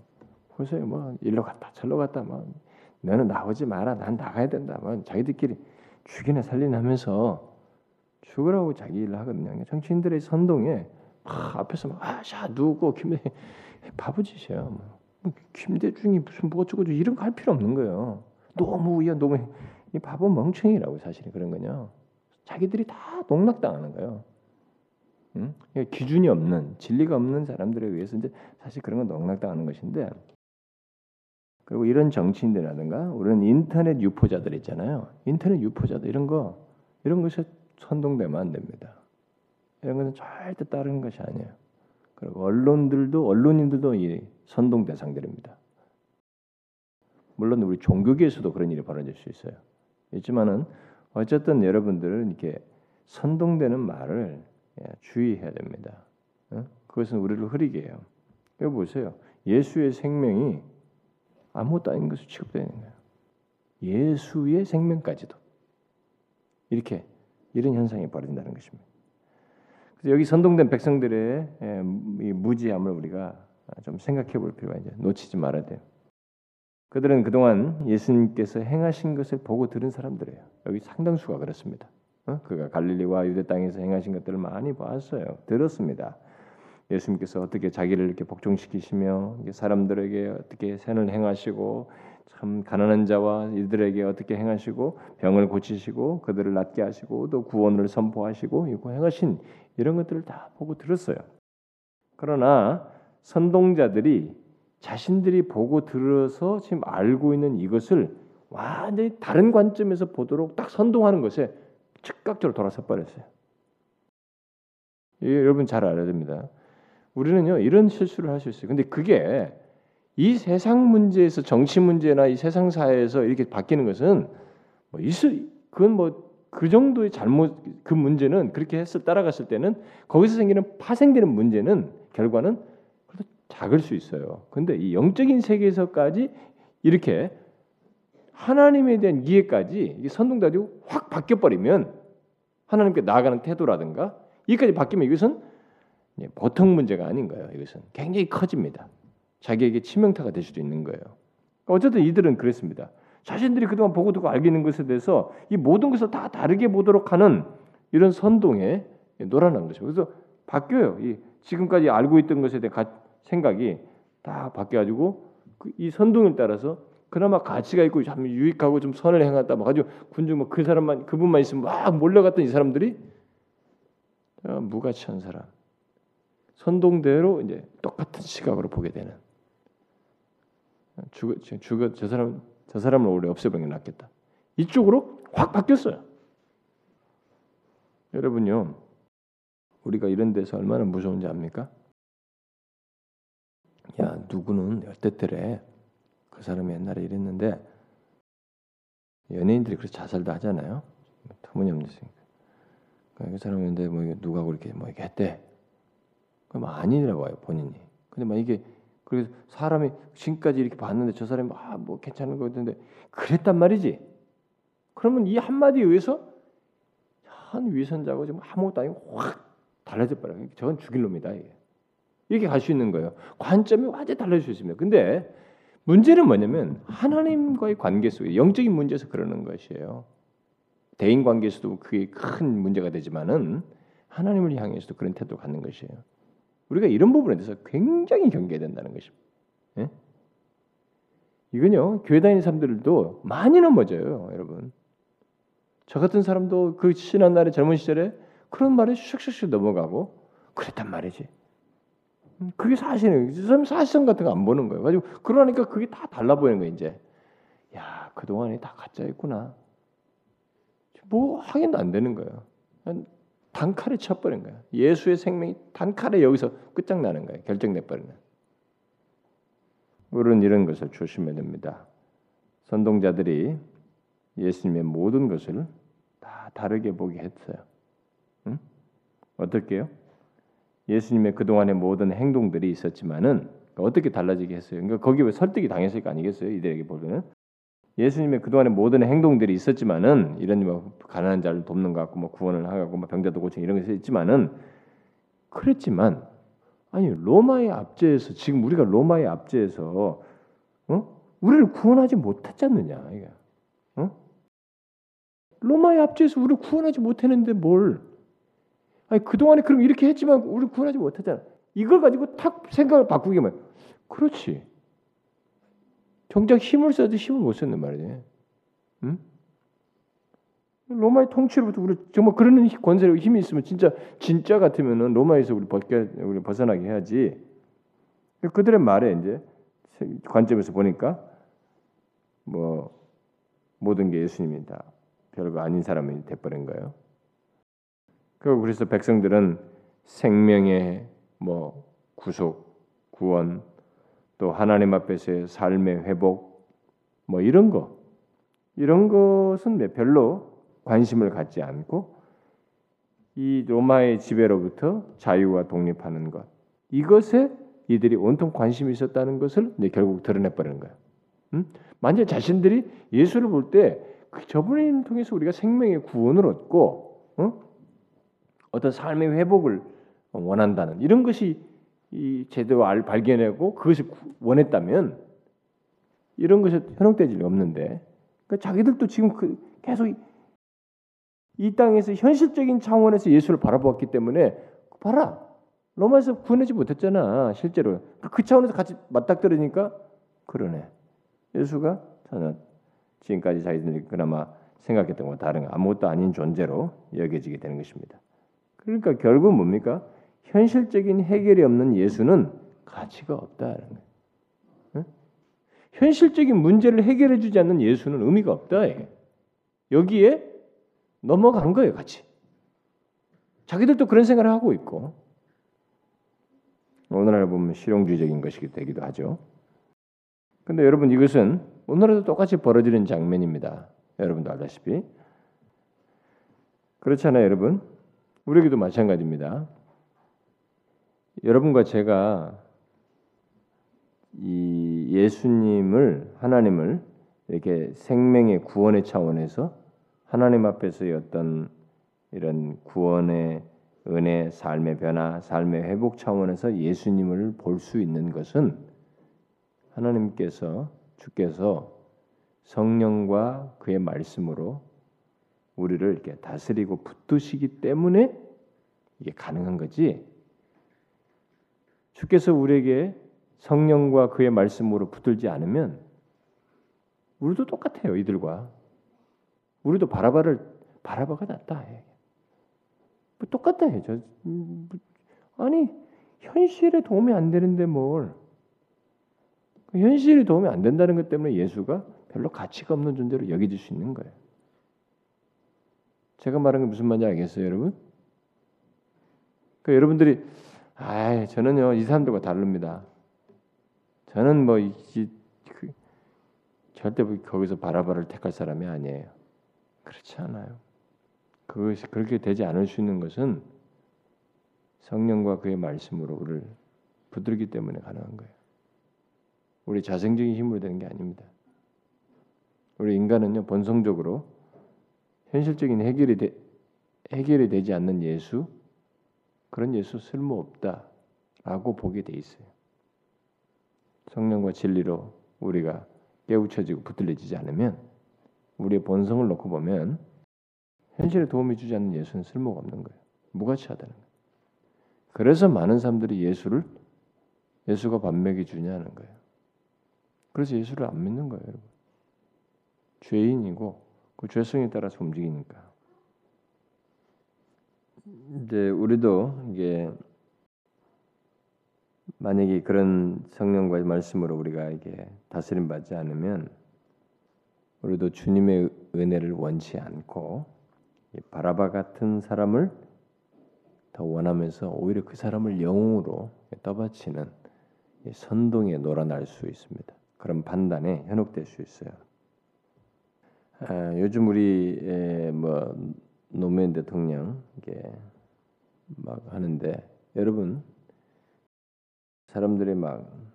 그래서 뭐 일로 갔다 절로 갔다 뭐 너는 나오지 마라. 난 나가야 된다. 뭐 자기들끼리 죽이나 살리나 하면서 죽으라고 자기 일을 하거든요. 정치인들의 선동에 막 앞에서 막 아샤 누구 김대 바보짓이에요. 뭐. 뭐. 김대중이 무슨 뭐 어쩌고 이런 거 할 필요 없는 거예요. 너무 야 너무 이 바보 멍청이라고 사실은 그런 거냐. 자기들이 다 농락당하는 거예요. 응? 기준이 없는 진리가 없는 사람들에 의해서 이제 사실 그런 건 농락당하는 것인데 그리고 이런 정치인들이라든가 우리는 인터넷 유포자들 있잖아요. 인터넷 유포자들 이런 거 이런 것에 선동되면 안 됩니다. 이런 것은 절대 다른 것이 아니에요. 그리고 언론들도 언론인들도 이 선동 대상들입니다. 물론 우리 종교계에서도 그런 일이 벌어질 수 있어요. 있지만은 어쨌든 여러분들은 이렇게 선동되는 말을 예, 주의해야 됩니다. 그것은 우리를 흐리게 해요. 여기 보세요. 예수의 생명이 아무것도 아닌 것을 취급되는 거예요. 예수의 생명까지도 이렇게 이런 현상이 벌어진다는 것입니다. 그래서 여기 선동된 백성들의 예, 무지함을 우리가 좀 생각해 볼 필요가 이제 놓치지 말아야 돼요. 그들은 그동안 예수님께서 행하신 것을 보고 들은 사람들이에요. 여기 상당수가 그렇습니다. 어? 그가 갈릴리와 유대 땅에서 행하신 것들을 많이 봤어요. 들었습니다. 예수님께서 어떻게 자기를 이렇게 복종시키시며 사람들에게 어떻게 선을 행하시고 참 가난한 자와 이들에게 어떻게 행하시고 병을 고치시고 그들을 낫게 하시고 또 구원을 선포하시고 이거 행하신 이런 것들을 다 보고 들었어요. 그러나 선동자들이 자신들이 보고 들어서 지금 알고 있는 이것을 완전히 다른 관점에서 보도록 딱 선동하는 것에 즉각적으로 돌아서 버렸어요. 여러분 잘 알아야 됩니다. 우리는요 이런 실수를 할 수 있어요. 근데 그게 이 세상 문제에서 정치 문제나 이 세상 사회에서 이렇게 바뀌는 것은 뭐 있을 그건 뭐 그 정도의 잘못 그 문제는 그렇게 했을 따라갔을 때는 거기서 생기는 파생되는 문제는 결과는 그래도 작을 수 있어요. 근데 이 영적인 세계에서까지 이렇게 하나님에 대한 이해까지 선동되고 확 바뀌어 버리면 하나님께 나아가는 태도라든가 이까지 바뀌면 이것은 보통 문제가 아닌 거예요. 이것은 굉장히 커집니다. 자기에게 치명타가 될 수도 있는 거예요. 어쨌든 이들은 그랬습니다. 자신들이 그동안 보고 듣고 알고 있는 것에 대해서 이 모든 것을 다 다르게 보도록 하는 이런 선동에 놀아난 것이죠. 그래서 바뀌어요. 이 지금까지 알고 있던 것에 대한 생각이 다 바뀌어가지고 그이 선동을 따라서 그나마 가치가 있고 참 유익하고 좀 선을 행했다 막 아주 군중 뭐 그 사람만 그분만 있으면 막 몰려갔던 이 사람들이 무가치한 사람 선동대로 이제 똑같은 시각으로 보게 되는 죽어 죽어 저 사람 저 사람을 오래 없애버리는 게 낫겠다. 이쪽으로 확 바뀌었어요. 여러분요, 우리가 이런 데서 얼마나 무서운지 압니까? 야 누구는 열대 때래 그 사람이 옛날에 이랬는데 연예인들이 그렇게 자살도 하잖아요. 터무니없는 짓이니까. 그 사람인데 뭐 누가 그렇게 뭐 이렇게 했대. 그럼 아니라고 해요 본인이. 근데 막 이게 그래서 사람이 지금까지 이렇게 봤는데 저 사람이 아, 뭐 괜찮은 거 같은데 그랬단 말이지. 그러면 이 한마디에 의해서 한 위선자고 지금 아무것도 아니고 확 달라져 버려요. 저건 죽일 놈이다 이게. 이렇게 갈 수 있는 거예요. 관점이 완전히 달라질 수 있습니다. 근데 문제는 뭐냐면 하나님과의 관계 속에 영적인 문제에서 그러는 것이에요. 대인 관계에서도 그게 큰 문제가 되지만은 하나님을 향해서도 그런 태도를 갖는 것이에요. 우리가 이런 부분에 대해서 굉장히 경계해야 된다는 것입니다. 예? 이건요 교회 다니는 사람들도 많이 넘어져요, 여러분. 저 같은 사람도 그 신한 날의 젊은 시절에 그런 말에 슉슉슉 넘어가고 그랬단 말이지. 음, 그게 사실은 사실성 같은 거 안 보는 거예요. 가지고 그러니까 그게 다 달라 보이는 거예요, 이제. 야, 그동안에 다 가짜였구나. 뭐 확인도 안 되는 거예요. 단칼에 쳐버린 거야. 예수의 생명이 단칼에 여기서 끝장나는 거예요. 결정돼 버리는. 우리는 이런 것을 조심해야 됩니다. 선동자들이 예수님의 모든 것을 다 다르게 보게 했어요. 응? 어떻게요? 예수님의 그동안의 모든 행동들이 있었지만은 어떻게 달라지게 했어요? 그러니까 거기에 왜 설득이 당했을 거 아니겠어요? 이들에게 보면은 예수님의 그동안의 모든 행동들이 있었지만은 이런 뭐 가난한 자를 돕는 것 같고 뭐 구원을 하고 뭐 병자도 고쳐 이런 것이 있지만은 그랬지만 아니 로마의 압제에서 지금 우리가 로마의 압제에서 어? 우리를 구원하지 못했지 않느냐 이게 어? 로마의 압제에서 우리를 구원하지 못했는데 뭘 아니 그동안에 그럼 이렇게 했지만 우리를 구원하지 못했잖아 이걸 가지고 탁 생각을 바꾸기만 그렇지 정작 힘을 써도 힘을 못 썼는 말이에요. 응? 로마의 통치로부터 우리 정말 그런 권세력 힘이 있으면 진짜 진짜 같으면은 로마에서 우리 벗게 우리 벗어나게 해야지. 그들의 말에 이제 관점에서 보니까 뭐 모든 게 예수님이 다 별거 아닌 사람이 돼버린 거예요. 그래서 백성들은 생명의 뭐 구속, 구원, 또 하나님 앞에서의 삶의 회복 뭐 이런 거 이런 것은 별로 관심을 갖지 않고 이 로마의 지배로부터 자유와 독립하는 것 이것에 이들이 온통 관심이 있었다는 것을 결국 드러내 버리는 거예요. 음? 만약 자신들이 예수를 볼때 그 저분을 통해서 우리가 생명의 구원을 얻고 어? 어떤 삶의 회복을 원한다는 이런 것이 이 제대로 알 발견하고 그것을 원했다면 이런 것이 현혹될 리 없는데 그러니까 자기들도 지금 그 계속 이 땅에서 현실적인 차원에서 예수를 바라보았기 때문에 봐라. 로마에서 구원하지 못했잖아 실제로. 그 차원에서 같이 맞닥뜨리니까 그러네. 예수가 전혀 지금까지 자기들이 그나마 생각했던 것과 다른 아무것도 아닌 존재로 여겨지게 되는 것입니다. 그러니까 결국 뭡니까? 현실적인 해결이 없는 예수는 가치가 없다는 거예요. 응? 현실적인 문제를 해결해 주지 않는 예수는 의미가 없다. 여기에 넘어간 거예요, 같이. 자기들도 그런 생각을 하고 있고 오늘날 보면 실용주의적인 것이 되기도 하죠. 근데 여러분 이것은 오늘날도 똑같이 벌어지는 장면입니다. 여러분도 알다시피 그렇잖아요, 여러분. 우리에게도 마찬가지입니다. 여러분과 제가 이 예수님을 하나님을 이렇게 생명의 구원의 차원에서 하나님 앞에서의 어떤 이런 구원의 은혜, 삶의 변화, 삶의 회복 차원에서 예수님을 볼 수 있는 것은 하나님께서 주께서 성령과 그의 말씀으로 우리를 이렇게 다스리고 붙드시기 때문에 이게 가능한 거지. 주께서 우리에게 성령과 그의 말씀으로 붙들지 않으면 우리도 똑같아요 이들과 우리도 바라바를 바라바가 낫다 뭐 똑같다 해. 저 음, 아니 현실에 도움이 안 되는데 뭘 현실이 도움이 안 된다는 것 때문에 예수가 별로 가치가 없는 존재로 여겨질 수 있는 거예요. 제가 말한 게 무슨 말인지 알겠어요, 여러분? 그 여러분들이 아, 저는요 이 사람들과 다릅니다. 저는 뭐 이, 그, 절대 거기서 바라바를 택할 사람이 아니에요. 그렇지 않아요. 그것이 그렇게 되지 않을 수 있는 것은 성령과 그의 말씀으로 우리를 붙들기 때문에 가능한 거예요. 우리 자생적인 힘으로 되는 게 아닙니다. 우리 인간은요 본성적으로 현실적인 해결이 되, 해결이 되지 않는 예수 그런 예수 쓸모 없다라고 보게 돼 있어요. 성령과 진리로 우리가 깨우쳐지고 붙들려지지 않으면 우리의 본성을 놓고 보면 현실에 도움이 주지 않는 예수는 쓸모가 없는 거예요. 무가치하다는 거예요. 그래서 많은 사람들이 예수를 예수가 반맥이 주냐는 거예요. 그래서 예수를 안 믿는 거예요, 여러분. 죄인이고 그 죄성에 따라서 움직이니까. 이제 우리도 이게 만약에 그런 성령과의 말씀으로 우리가 이게 다스림 받지 않으면 우리도 주님의 은혜를 원치 않고 바라바 같은 사람을 더 원하면서 오히려 그 사람을 영웅으로 떠받치는 선동에 놀아날 수 있습니다. 그런 판단에 현혹될 수 있어요. 아, 요즘 우리 뭐 노무현 대통령 이게 막 하는데 여러분 사람들이 막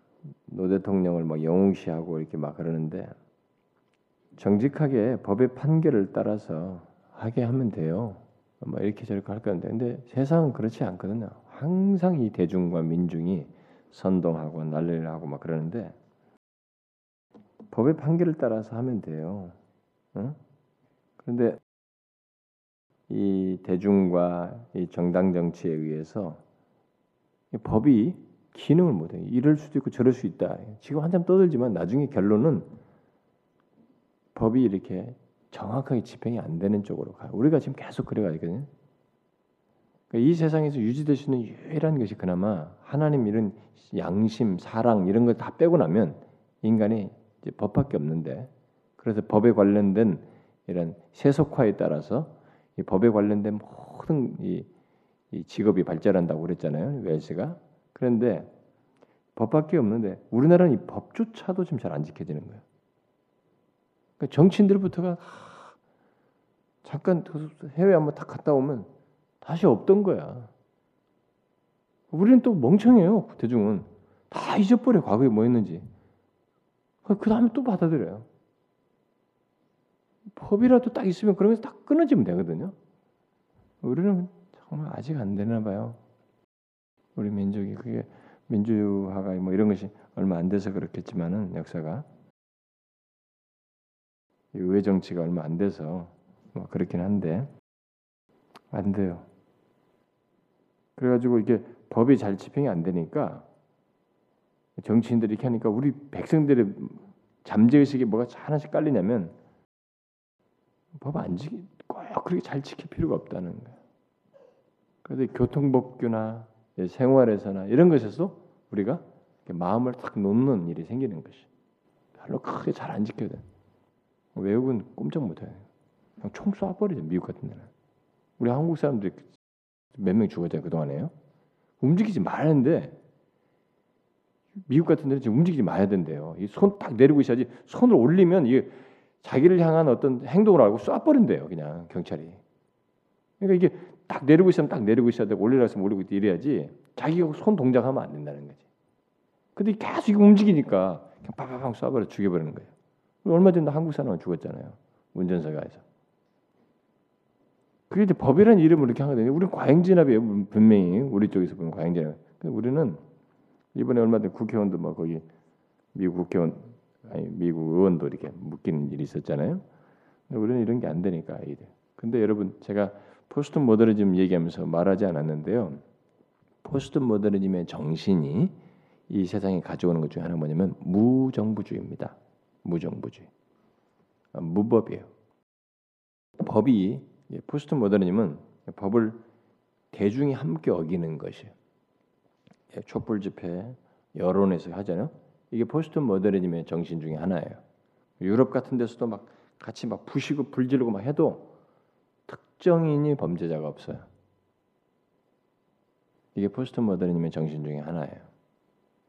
노 대통령을 막 영웅시하고 이렇게 막 그러는데 정직하게 법의 판결을 따라서 하게 하면 돼요. 뭐 이렇게 저렇게 할 건데 근데 세상은 그렇지 않거든요. 항상 이 대중과 민중이 선동하고 난리를 하고 막 그러는데 법의 판결을 따라서 하면 돼요. 응? 그런데 이 대중과 이 정당 정치에 의해서 법이 기능을 못해. 이럴 수도 있고 저럴 수 있다. 지금 한참 떠들지만 나중에 결론은 법이 이렇게 정확하게 집행이 안 되는 쪽으로 가요. 우리가 지금 계속 그래가거든요. 그러니까 이 세상에서 유지될 수 있는 유일한 것이 그나마 하나님 이런 양심, 사랑 이런 걸 다 빼고 나면 인간이 법밖에 없는데 그래서 법에 관련된 이런 세속화에 따라서 이 법에 관련된 모든 이, 이 직업이 발전한다고 그랬잖아요. 웰스가 그런데 법밖에 없는데 우리나라는 이 법조차도 지금 잘 안 지켜지는 거예요. 그러니까 정치인들부터가 잠깐 해외 한번 딱 갔다 오면 다시 없던 거야. 우리는 또 멍청해요. 대중은 다 잊어버려 과거에 뭐 했는지. 그 다음에 또 받아들여요. 법이라도 딱 있으면 그런 게딱 끊어지면 되거든요. 우리는 정말 아직 안 되나 봐요. 우리 민족이 그게 민주화가 뭐 이런 것이 얼마 안 돼서 그렇겠지만은 역사가 의회 정치가 얼마 안 돼서 뭐 그렇긴 한데 안 돼요. 그래가지고 이게 법이 잘 집행이 안 되니까 정치인들이 이렇게 하니까 우리 백성들의 잠재의식이 뭐가 하나씩 깔리냐면 법 안 지키 꼭 그렇게 잘 지킬 필요가 없다는 거예요. 그래서 교통법규나 생활에서나 이런 것에서 우리가 마음을 탁 놓는 일이 생기는 것이 별로 크게 잘 안 지켜야 돼. 외국은 꼼짝 못해. 그냥 총 쏴버리죠 미국 같은 데는. 우리 한국 사람들이 몇 명 죽었잖아요 그 동안에요. 움직이지 말는데 미국 같은 데는 지금 움직이지 마야 된대요. 이 손 딱 내리고 있어야지 손을 올리면 이게 자기를 향한 어떤 행동을 알고 쏴버린대요 그냥 경찰이. 그러니까 이게 딱 내리고 있으면 딱 내리고 있어야 되고 올리라 했으면 올리고 이래야지 자기가 손 동작하면 안 된다는 거지. 근데 계속 이거 움직이니까 그냥 빠바방 쏴버려 죽여버리는 거예요. 얼마 전에 한국 사람은 죽었잖아요. 운전석에서. 그게 이제 법이라는 이름으로 이렇게 하거든요. 우리는 과잉진압이에요. 분명히 우리 쪽에서 보면 과잉진압. 근데 우리는 이번에 얼마 전에 국회의원도 막 거기 미국 국회의원 미국 의원도 이렇게 묶이는 일이 있었잖아요. 우리는 이런 게 안 되니까 이래. 근데 여러분 제가 포스트 모더니즘 얘기하면서 말하지 않았는데요. 포스트 모더니즘의 정신이 이 세상에 가져오는 것 중에 하나 뭐냐면 무정부주의입니다. 무정부주의. 아, 무법이에요. 법이 예, 포스트 모더니즘은 법을 대중이 함께 어기는 것이에요. 예, 촛불 집회 여론에서 하잖아요. 이게 포스트 모더니즘의 정신 중에 하나예요. 유럽 같은 데서도 막 같이 막 부시고 불지르고 막 해도 특정인이 범죄자가 없어요. 이게 포스트 모더니즘의 정신 중에 하나예요.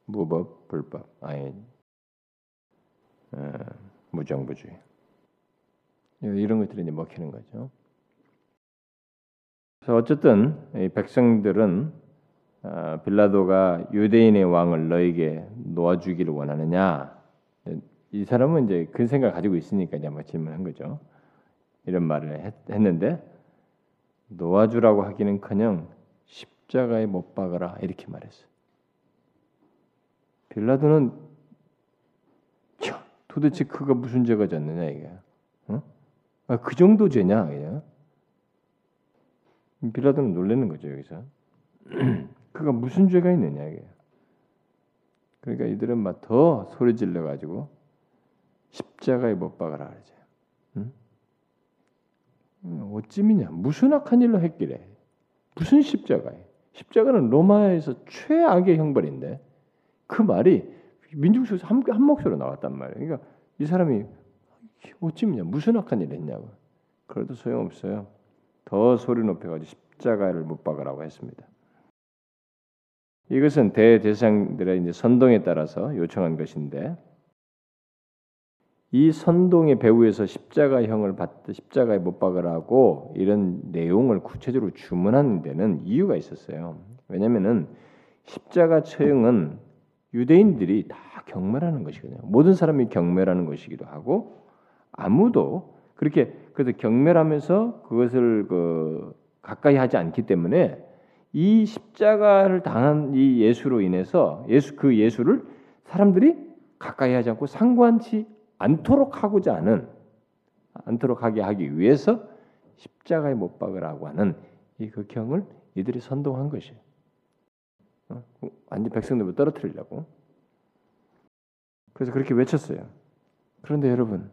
무법, 불법, 아예 어, 무정부주의 이런 것들이 이제 먹히는 거죠. 그래서 어쨌든 이 백성들은 어, 빌라도가 유대인의 왕을 너에게 놓아주기를 원하느냐? 이 사람은 이제 그 생각 가지고 있으니까 이제 아마 질문한 거죠. 이런 말을 했, 했는데 놓아주라고 하기는커녕 십자가에 못 박아라 이렇게 말했어요. 빌라도는 야, 도대체 그가 무슨 죄가 졌느냐 이게? 어? 아, 그 정도 죄냐 그냥? 빌라도는 놀라는 거죠 여기서. 그가 무슨 죄가 있느냐 이게. 그러니까 이들은 막 더 소리 질러 가지고 십자가에 못 박아라 그러죠. 응? 어찌미냐 무슨 악한 일로 했기래 무슨 십자가에 십자가는 로마에서 최악의 형벌인데 그 말이 민중 속에서 한, 한 목소리로 나왔단 말이에요. 그러니까 이 사람이 어찌미냐 무슨 악한 일 했냐고 그래도 소용없어요. 더 소리 높여가지고 십자가를 못 박으라고 했습니다. 이것은 대대상들의 이제 선동에 따라서 요청한 것인데 이 선동의 배후에서 십자가형을 받 십자가에 못 박으라고 이런 내용을 구체적으로 주문하는 데는 이유가 있었어요. 왜냐하면은 십자가 처형은 유대인들이 다 경멸하는 것이거든요. 모든 사람이 경멸하는 것이기도 하고 아무도 그렇게 그래서 경멸하면서 그것을 그 가까이 하지 않기 때문에 이 십자가를 당한 이 예수로 인해서 예수 그 예수를 사람들이 가까이 하지 않고 상관치 않도록 하고자 하는 않도록 하게 하기 위해서 십자가에 못 박으라고 하는 이 극형을 이들이 선동한 것이에요. 어? 완전 백성들을 떨어뜨리려고. 그래서 그렇게 외쳤어요. 그런데 여러분,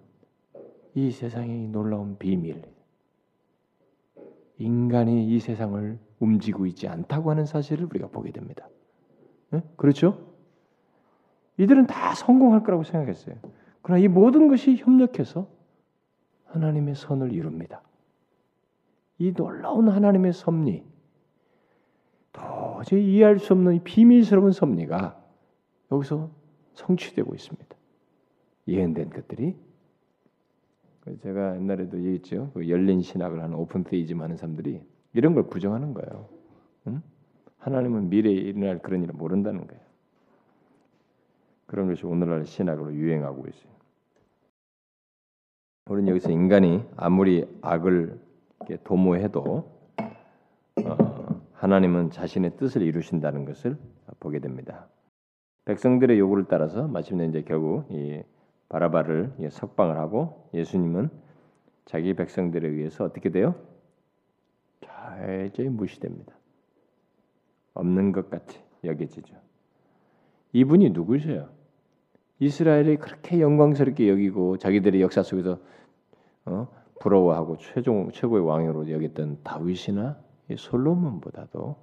이 세상의 놀라운 비밀, 인간이 이 세상을 움직이고 있지 않다고 하는 사실을 우리가 보게 됩니다. 네? 그렇죠? 이들은 다 성공할 거라고 생각했어요. 그러나 이 모든 것이 협력해서 하나님의 선을 이룹니다. 이 놀라운 하나님의 섭리, 도저히 이해할 수 없는 비밀스러운 섭리가 여기서 성취되고 있습니다. 예언된 것들이 제가 옛날에도 얘기했죠. 그 열린 신학을 하는 오픈 테이즘 하는 사람들이 이런 걸 부정하는 거예요. 응? 하나님은 미래에 일어날 그런 일을 모른다는 거예요. 그런 것이 오늘날 신학으로 유행하고 있어요. 우리는 여기서 인간이 아무리 악을 도모해도 어, 하나님은 자신의 뜻을 이루신다는 것을 보게 됩니다. 백성들의 요구를 따라서 마침내 이제 결국 이 바라바를 석방을 하고 예수님은 자기 백성들에 의해서 어떻게 돼요? 철저히 무시됩니다. 없는 것 같이 여겨지죠. 이분이 누구세요? 이스라엘이 그렇게 영광스럽게 여기고 자기들의 역사 속에서 어? 부러워하고 최종 최고의 왕으로 여겼던 다윗이나 솔로몬보다도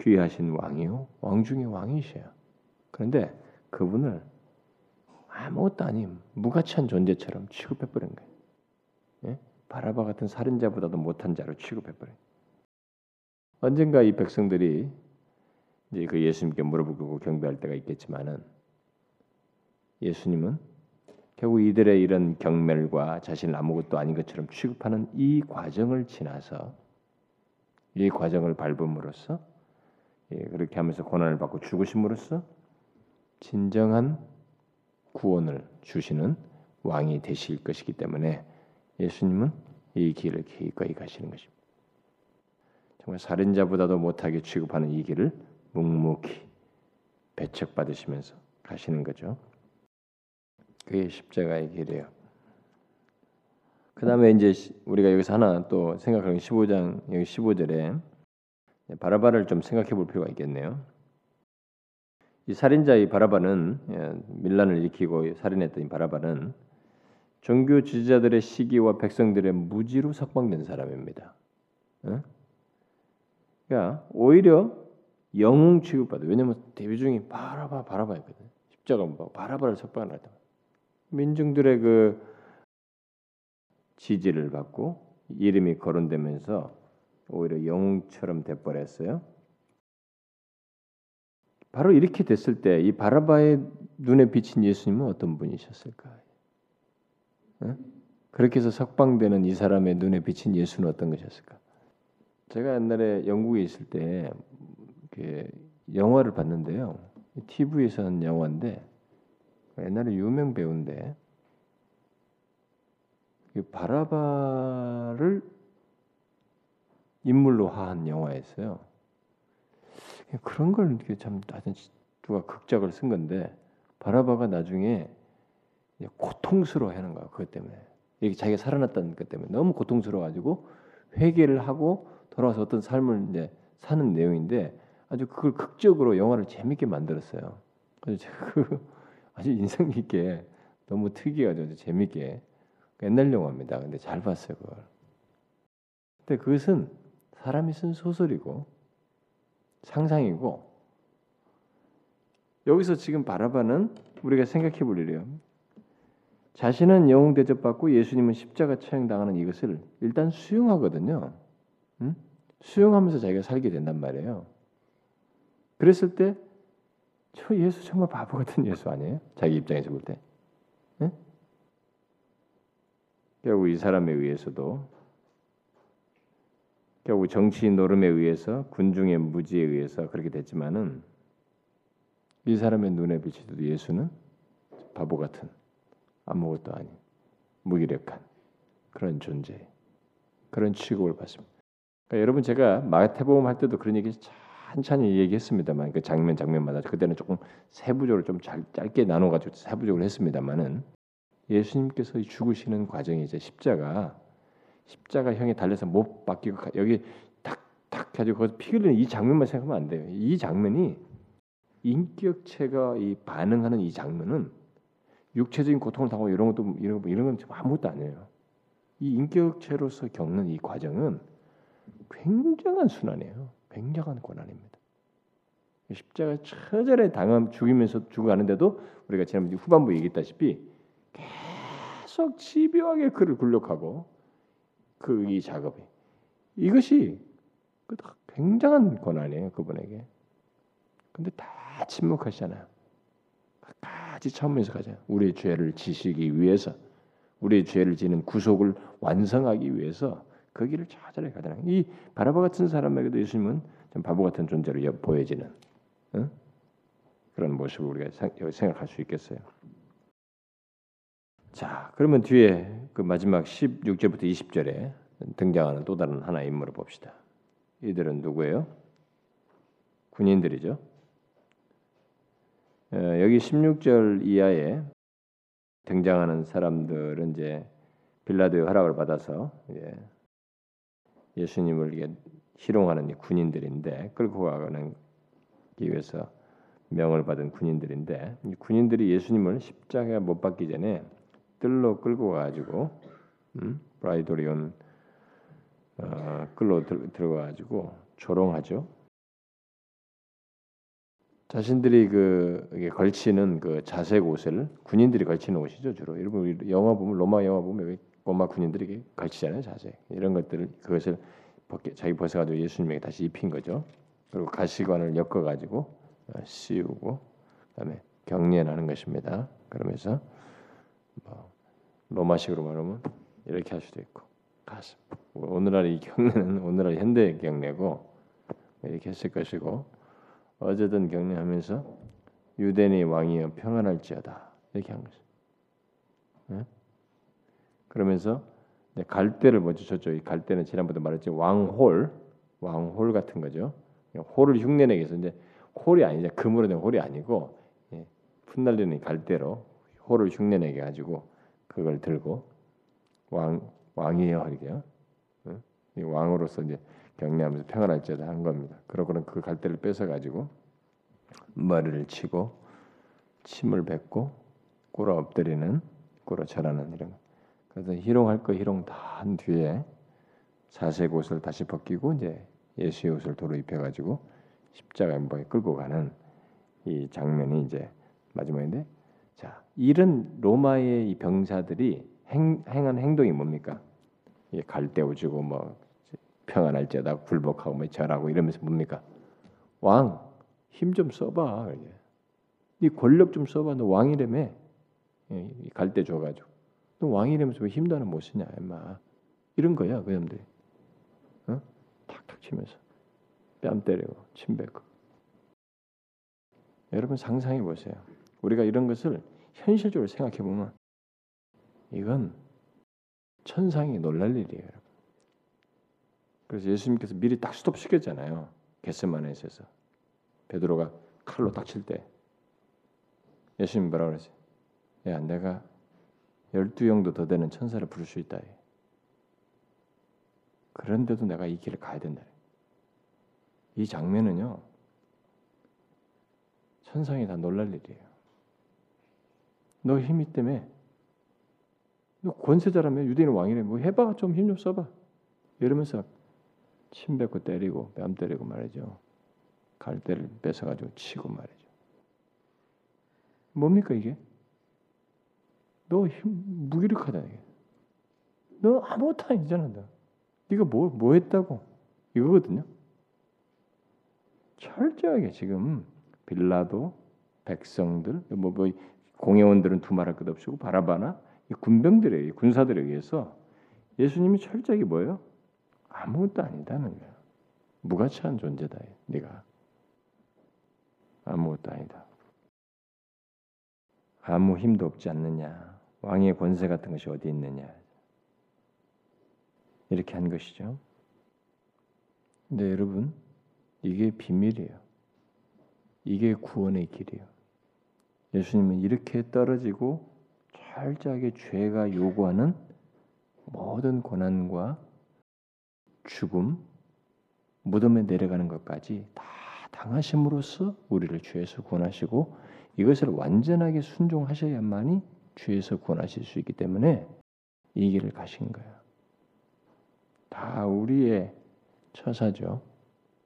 귀하신 왕이요 왕 중의 왕이셔요. 그런데 그분을 아무것도 아닌 무가치한 존재처럼 취급해버린 거예요. 예? 바라바 같은 살인자보다도 못한 자로 취급해버린. 언젠가 이 백성들이 이제 그 예수님께 물어보고 경배할 때가 있겠지만은 예수님은 결국 이들의 이런 경멸과 자신을 아무것도 아닌 것처럼 취급하는 이 과정을 지나서 이 과정을 밟음으로써 예, 그렇게 하면서 고난을 받고 죽으심으로써 진정한 구원을 주시는 왕이 되실 것이기 때문에 예수님은 이 길을 기꺼이 가시는 것입니다. 정말 살인자보다도 못하게 취급하는 이 길을 묵묵히 배척받으시면서 가시는 거죠. 그게 십자가의 길이에요. 그 다음에 이제 우리가 여기서 하나 또 생각하는 15장 여기 15절에 바라바를 좀 생각해 볼 필요가 있겠네요. 이 살인자 이 바라바는 예, 밀란을 일으키고 살인했던 이 바라바는 종교 지지자들의 시기와 백성들의 무지로 석방된 사람입니다. 그러니까 오히려 영웅 취급받아. 왜냐면 데뷔 중에 바라바 바라바였거든. 십자가 뭐 바라바를 석방을 했다. 민중들의 그 지지를 받고 이름이 거론되면서 오히려 영웅처럼 돼버렸어요. 바로 이렇게 됐을 때 이 바라바의 눈에 비친 예수님은 어떤 분이셨을까? 네? 그렇게 해서 석방되는 이 사람의 눈에 비친 예수는 어떤 것이었을까? 제가 옛날에 영국에 있을 때 영화를 봤는데요. TV에서 한 영화인데 옛날에 유명 배우인데 바라바를 인물로 한 영화였어요. 그런 걸 이렇게 참 누가 극작을 쓴 건데 바라바가 나중에 고통스러워하는 거야 그것 때문에 이게 자기가 살아났다는 것 때문에 너무 고통스러워가지고 회개를 하고 돌아와서 어떤 삶을 이제 사는 내용인데 아주 그걸 극적으로 영화를 재밌게 만들었어요. 그래서 그 아주 인상 깊게 너무 특이하죠, 재밌게 옛날 영화입니다. 근데 잘 봤어요 그걸. 근데 그것은 사람이 쓴 소설이고 상상이고 여기서 지금 바라바는 우리가 생각해 볼 일이에요. 자신은 영웅 대접받고 예수님은 십자가 처형당하는 이것을 일단 수용하거든요. 응? 수용하면서 자기가 살게 된단 말이에요. 그랬을 때 저 예수 정말 바보 같은 예수 아니에요? 자기 입장에서 볼 때. 응? 결국 이 사람에 의해서도 결국 정치 노름에 의해서 군중의 무지에 의해서 그렇게 됐지만은 이 사람의 눈에 비치도 예수는 바보 같은 아무것도 아닌 무기력한 그런 존재 그런 취급을 받습니다. 그러니까 여러분 제가 마태복음 할 때도 그런 얘기 천천히 얘기했습니다만 그 장면 장면마다 그때는 조금 세부적으로 좀 잘, 짧게 나눠가지고 세부적으로 했습니다만은 예수님께서 죽으시는 과정이 이제 십자가 십자가형에 달려서 못 박히고 여기 탁탁 가지고 거기서 피 흘리는 이 장면만 생각하면 안 돼요. 이 장면이 인격체가 이 반응하는 이 장면은 육체적인 고통을 당하고 이런 것도 이런 거 이런 건 아무것도 아니에요. 이 인격체로서 겪는 이 과정은 굉장한 순환이에요. 굉장한 고난입니다. 십자가 처절에 당함 죽이면서 죽어가는데도 우리가 지난번 후반부 얘기했다시피 계속 집요하게 그를 굴욕하고 그 이 작업이 이것이 그 굉장한 고난이에요 그분에게. 근데 다 침묵하시잖아요. 끝까지 참으면서 가잖아요. 우리의 죄를 지시기 위해서, 우리의 죄를 지는 구속을 완성하기 위해서 그 길을 찾아내 가잖아요. 이 바라바 같은 사람에게도 예수님은 좀 바보 같은 존재로 보여지는 응? 그런 모습을 우리가 생각할 수 있겠어요. 자, 그러면 뒤에 그 마지막 16절부터 20절에 등장하는 또 다른 하나의 인물을 봅시다. 이들은 누구예요? 군인들이죠. 여기 16절 이하에 등장하는 사람들은 이제 빌라도의 허락을 받아서 예 수님을 이게 희롱하는 군인들인데 끌고 가는 위해서 명을 받은 군인들인데 군인들이 예수님을 십자가에 못 박기 전에 뜰로 끌고 가지고 음? 브라이도리온 어, 끌로 들, 들어가지고 조롱하죠. 자신들이 그 걸치는 그 자색 옷을 군인들이 걸치는 옷이죠 주로. 여러분 영화 보면 로마 영화 보면 여기 로마 군인들이 걸치잖아요 자색 이런 것들을 그것을 벗게, 자기 벗어가지고 예수님에게 다시 입힌 거죠. 그리고 가시관을 엮어가지고 어, 씌우고 그다음에 경례하는 것입니다. 그러면서 뭐 로마식으로 말하면 이렇게 할 수도 있고 가슴. 오늘날 이 경례는 오늘날 현대 경례고 이렇게 했을 것이고 어제든 경례하면서 유대인의 왕이여 평안할지어다 이렇게 한 거죠. 네? 그러면서 갈대를 먼저 쳤죠. 이 갈대는 지난번에 말했지 왕홀, 왕홀 같은 거죠. 홀을 흉내내기 위해서 이제 홀이 아니죠. 금으로 된 홀이 아니고 예, 풋날리는 갈대로 홀을 흉내내게 가지고 그걸 들고 왕 왕이에요 이게요. 이 왕으로서 이제 경례하면서 평안할지어다 한 겁니다. 그러고는 그 갈대를 뺏어 가지고 머리를 치고 침을 뱉고 꿇어 엎드리는 꿇어 절하는 이런. 그래서 희롱할 거 희롱 다 한 뒤에 자색 옷을 다시 벗기고 이제 예수의 옷을 도로 입혀 가지고 십자가 엠버에 끌고 가는 이 장면이 이제 마지막인데 자 이런 로마의 이 병사들이 행, 행한 행동이 뭡니까? 갈대 오지고 뭐 평안할지어다 굴복하고 뭐 절하고 이러면서 뭡니까? 왕 힘 좀 써봐. 네 권력 좀 써봐. 너 왕이라며 갈대 줘가지고. 너 왕이라면서 왜 힘도 하나 못 쓰냐 임마. 이런 거야 그 사람들이. 어? 탁탁 치면서. 뺨 때리고 침 뱉고. 여러분 상상해 보세요. 우리가 이런 것을 현실적으로 생각해 보면 이건 천상이 놀랄 일이에요. 그래서 예수님께서 미리 딱 스톱 시켰잖아요. 겟세마네에서 베드로가 칼로 딱 칠 때 예수님 뭐라 그랬어요? 야, 내가 열두 영도 더 되는 천사를 부를 수 있다. 그런데도 내가 이 길을 가야 된다. 이 장면은요. 천상이 다 놀랄 일이에요. 너 힘이 때문에 너 권세자라면 유대인 왕이래 뭐 해봐 좀 힘 좀 써봐 이러면서 침 뱉고 때리고 뺨 때리고 말이죠. 갈대를 뺏어가지고 치고 말이죠. 뭡니까 이게? 너 힘 무기력하다 이게. 너 아무것도 아니잖아 너. 네가 뭐, 뭐 했다고? 이거거든요. 철저하게 지금 빌라도 백성들 뭐, 뭐 공회원들은 두말할 것 없이고 바라바나 군병들에 군사들에 의해서 예수님이 철저하게 뭐예요? 아무것도 아니다는 거예요. 무가치한 존재다. 네가 아무것도 아니다. 아무 힘도 없지 않느냐. 왕의 권세 같은 것이 어디 있느냐. 이렇게 한 것이죠. 근데 여러분 이게 비밀이에요. 이게 구원의 길이에요. 예수님은 이렇게 떨어지고 철저하게 죄가 요구하는 모든 고난과 죽음, 무덤에 내려가는 것까지 다 당하심으로써 우리를 죄에서 구원하시고 이것을 완전하게 순종하셔야만이 죄에서 구원하실 수 있기 때문에 이 길을 가신 거예요. 다 우리의 처사죠.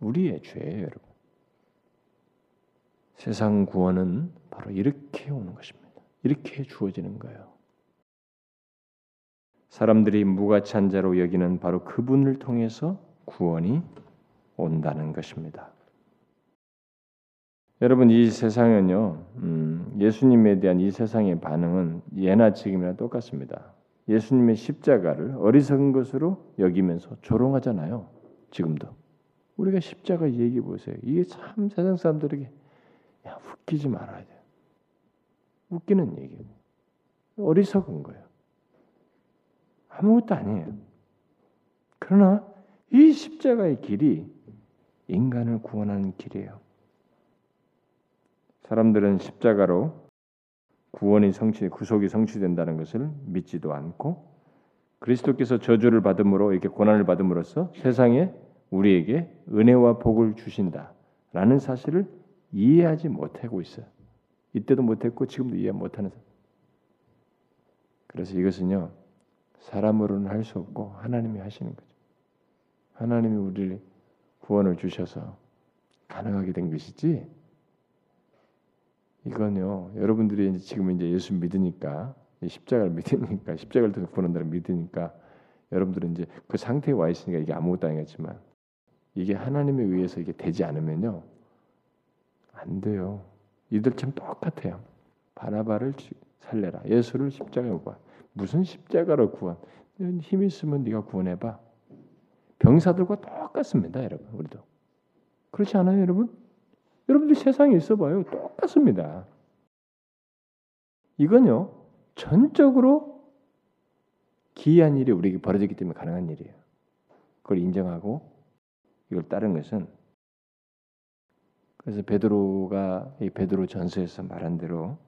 우리의 죄예요, 여러분. 세상 구원은 바로 이렇게 오는 것입니다. 이렇게 주어지는 거예요. 사람들이 무가찬 자로 여기는 바로 그분을 통해서 구원이 온다는 것입니다. 여러분 이 세상은요, 음, 예수님에 대한 이 세상의 반응은 예나 지금이나 똑같습니다. 예수님의 십자가를 어리석은 것으로 여기면서 조롱하잖아요. 지금도 우리가 십자가 얘기 보세요. 이게 참 세상 사람들에게 야 웃기지 말아야 돼. 웃기는 얘기예요. 어리석은 거예요. 아무것도 아니에요. 그러나 이 십자가의 길이 인간을 구원하는 길이에요. 사람들은 십자가로 구원이 성취, 구속이 성취된다는 것을 믿지도 않고 그리스도께서 저주를 받음으로 이렇게 고난을 받음으로써 세상에 우리에게 은혜와 복을 주신다라는 사실을 이해하지 못하고 있어요. 이때도 못했고 지금도 이해 못하는 사람. 그래서 이것은요 사람으로는 할 수 없고 하나님이 하시는 거죠. 하나님이 우리를 구원을 주셔서 가능하게 된 것이지. 이건요 여러분들이 이제 지금 이제 예수 믿으니까 십자가를 믿으니까 십자가를 통해 구원한다를 믿으니까 여러분들은 이제 그 상태에 와 있으니까 이게 아무것도 아니겠지만 이게 하나님에 의해서 이게 되지 않으면요 안 돼요. 이들처럼 똑같아요. 바나바를 살려라. 예수를 십자가로 구한. 무슨 십자가로 구한? 힘 있으면 네가 구원해봐. 병사들과 똑같습니다, 여러분. 우리도 그렇지 않아요, 여러분? 여러분들 세상에 있어봐요, 똑같습니다. 이건요 전적으로 기이한 일이 우리에게 벌어졌기 때문에 가능한 일이에요. 그걸 인정하고 이걸 따른 것은 그래서 베드로가 이 베드로 전서에서 말한 대로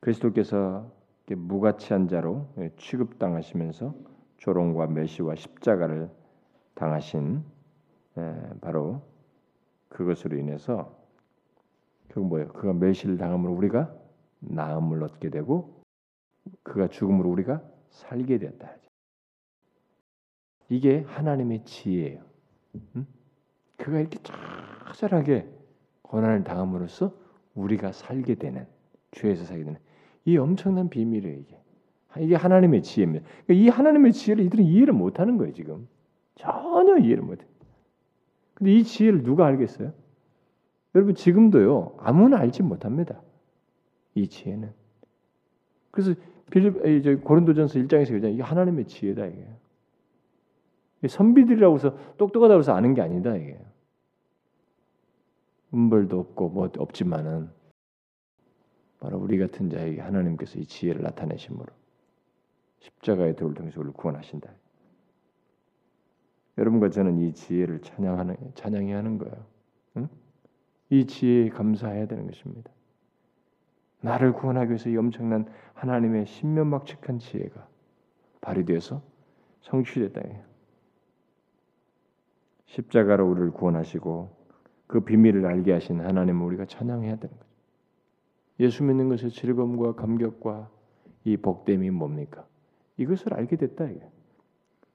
그리스도께서 무가치한 자로 취급당하시면서 조롱과 멸시와 십자가를 당하신 바로 그것으로 인해서 그 뭐예요? 그가 멸시를 당함으로 우리가 나음을 얻게 되고 그가 죽음으로 우리가 살게 되었다. 이게 하나님의 지혜예요. 응? 그가 이렇게 처절하게 고난을 당함으로써 우리가 살게 되는 죄에서 살게 되는 이 엄청난 비밀이에요. 이게 이게 하나님의 지혜입니다. 그러니까 이 하나님의 지혜를 이들은 이해를 못하는 거예요. 지금 전혀 이해를 못해. 근데 이 지혜를 누가 알겠어요? 여러분 지금도요 아무나 알지 못합니다. 이 지혜는. 그래서 빌립 저 고린도전서 1장에서 그러잖아요. 이게 하나님의 지혜다 이게. 선비들이라고 해서 똑똑하다고 해서 아는 게 아니다 이게. 음벌도 없고 뭐 없지만은 바로 우리 같은 자에게 하나님께서 이 지혜를 나타내심으로 십자가의 도를 통해서 우리를 구원하신다. 여러분과 저는 이 지혜를 찬양하는 찬양해야 하는 거예요. 응? 이 지혜에 감사해야 되는 것입니다. 나를 구원하기 위해서 이 엄청난 하나님의 신면막측한 지혜가 발휘되어서 성취됐다. 십자가로 우리를 구원하시고 그 비밀을 알게 하신 하나님을 우리가 찬양해야 되는 거죠. 예수 믿는 것의 즐거움과 감격과 이 복됨이 뭡니까? 이것을 알게 됐다 이게.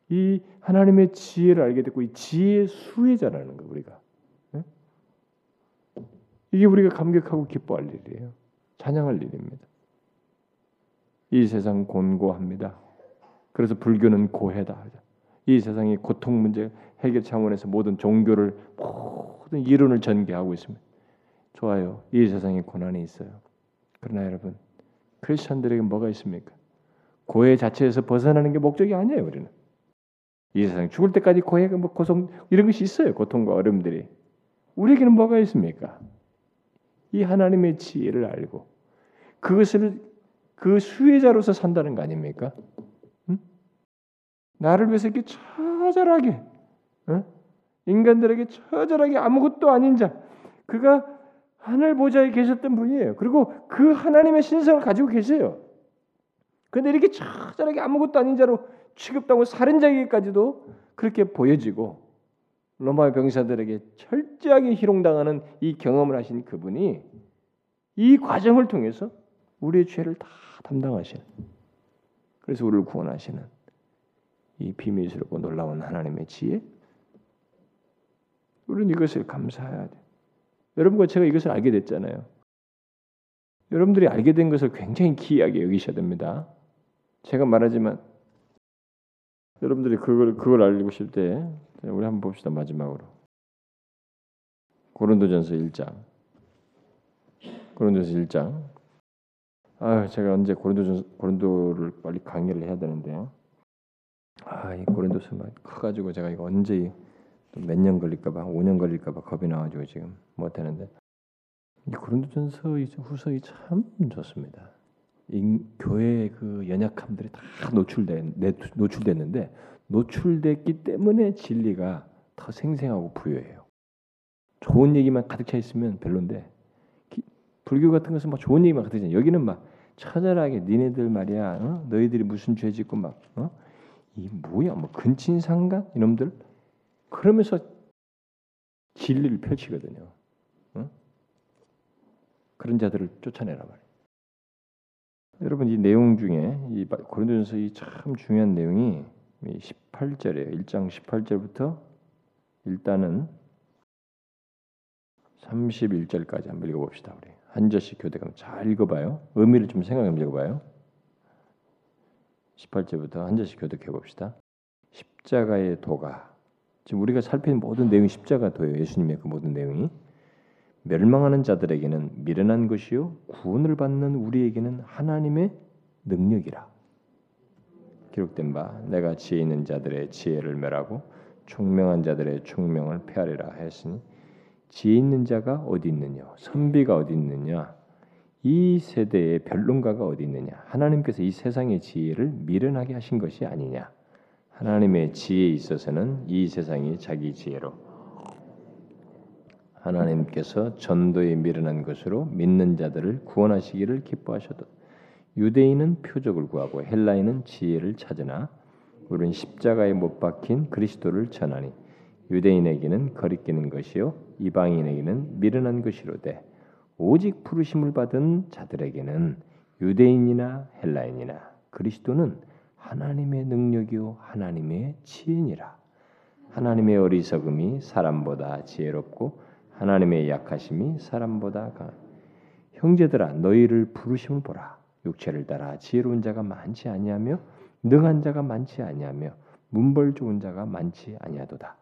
이 하나님의 지혜를 알게 됐고 이 지혜의 수혜자라는 거 우리가. 네? 이게 우리가 감격하고 기뻐할 일이에요. 찬양할 일입니다. 이 세상 곤고합니다. 그래서 불교는 고해다. 이 세상의 고통 문제 해결 차원에서 모든 종교를 모든 이론을 전개하고 있습니다. 좋아요. 이 세상에 고난이 있어요. 그러나 여러분 크리스천들에게 뭐가 있습니까? 고해 자체에서 벗어나는 게 목적이 아니에요. 우리는 이 세상 죽을 때까지 고해가 뭐 고통 이런 것이 있어요. 고통과 어려움들이 우리에게는 뭐가 있습니까? 이 하나님의 지혜를 알고 그것을 그 수혜자로서 산다는 거 아닙니까? 응? 나를 위해서 이렇게 처절하게 응? 인간들에게 처절하게 아무것도 아닌 자 그가 하늘 보좌에 계셨던 분이에요. 그리고 그 하나님의 신성을 가지고 계세요. 그런데 이렇게 처절하게 아무것도 아닌 자로 취급당하고 살인자에게까지도 그렇게 보여지고 로마의 병사들에게 철저하게 희롱당하는 이 경험을 하신 그분이 이 과정을 통해서 우리의 죄를 다 담당하시는 그래서 우리를 구원하시는 이 비밀스럽고 놀라운 하나님의 지혜 우리는 이것을 감사해야 돼. 여러분과 제가 이것을 알게 됐잖아요. 여러분들이 알게 된 것을 굉장히 기이하게 여기셔야 됩니다. 제가 말하지만 여러분들이 그걸 그걸 알고 싶을 때 우리 한번 봅시다 마지막으로 고린도전서 1장 고린도전서 1장 아 제가 언제 고린도 고린도를 빨리 강의를 해야 되는데 아이 고린도서만 커가지고 제가 이거 언제 몇 년 걸릴까봐 5년 걸릴까봐 겁이 나가지고 지금 못 하는데 이 고린도전서 후서이 참 좋습니다. 인, 교회의 그 연약함들이 다 노출된 노출됐는데 노출됐기 때문에 진리가 더 생생하고 부여해요. 좋은 얘기만 가득 차 있으면 별론데 기, 불교 같은 것은 막 좋은 얘기만 가득 차. 여기는 막 처절하게 니네들 말이야. 어? 너희들이 무슨 죄 짓고 막 어? 이 뭐야 뭐 근친상간 이놈들 그러면서 진리를 펼치거든요. 어? 그런 자들을 쫓아내라 말이에요. 여러분 이 내용 중에 이 고린도전서 이 참 중요한 내용이 18절이에요. 1장 18절부터 일단은 31절까지 한번 읽어봅시다. 우리 한 절씩 교대감 잘 읽어봐요. 의미를 좀 생각해 읽어봐요. 18절부터 한 절씩 교독해 봅시다. 십자가의 도가 지금 우리가 살피는 모든 내용이 십자가 도예요. 예수님의 그 모든 내용이. 멸망하는 자들에게는 미련한 것이요 구원을 받는 우리에게는 하나님의 능력이라. 기록된 바 내가 지혜 있는 자들의 지혜를 멸하고 총명한 자들의 총명을 폐하리라 했으니 지혜 있는 자가 어디 있느냐? 선비가 어디 있느냐? 이 세대의 변론가가 어디 있느냐? 하나님께서 이 세상의 지혜를 미련하게 하신 것이 아니냐 하나님의 지혜에 있어서는 이 세상이 자기 지혜로. 하나님께서 전도에 미련한 것으로 믿는 자들을 구원하시기를 기뻐하셔도 유대인은 표적을 구하고 헬라인은 지혜를 찾으나 우리는 십자가에 못 박힌 그리스도를 전하니 유대인에게는 거리끼는 것이요 이방인에게는 미련한 것이로되 오직 부르심을 받은 자들에게는 유대인이나 헬라인이나 그리스도는 하나님의 능력이요 하나님의 지혜니라. 하나님의 어리석음이 사람보다 지혜롭고 하나님의 약하심이 사람보다 강 형제들아 너희를 부르심을 보라. 육체를 따라 지혜로운 자가 많지 아니하며 능한 자가 많지 아니하며 문벌 좋은 자가 많지 아니하도다.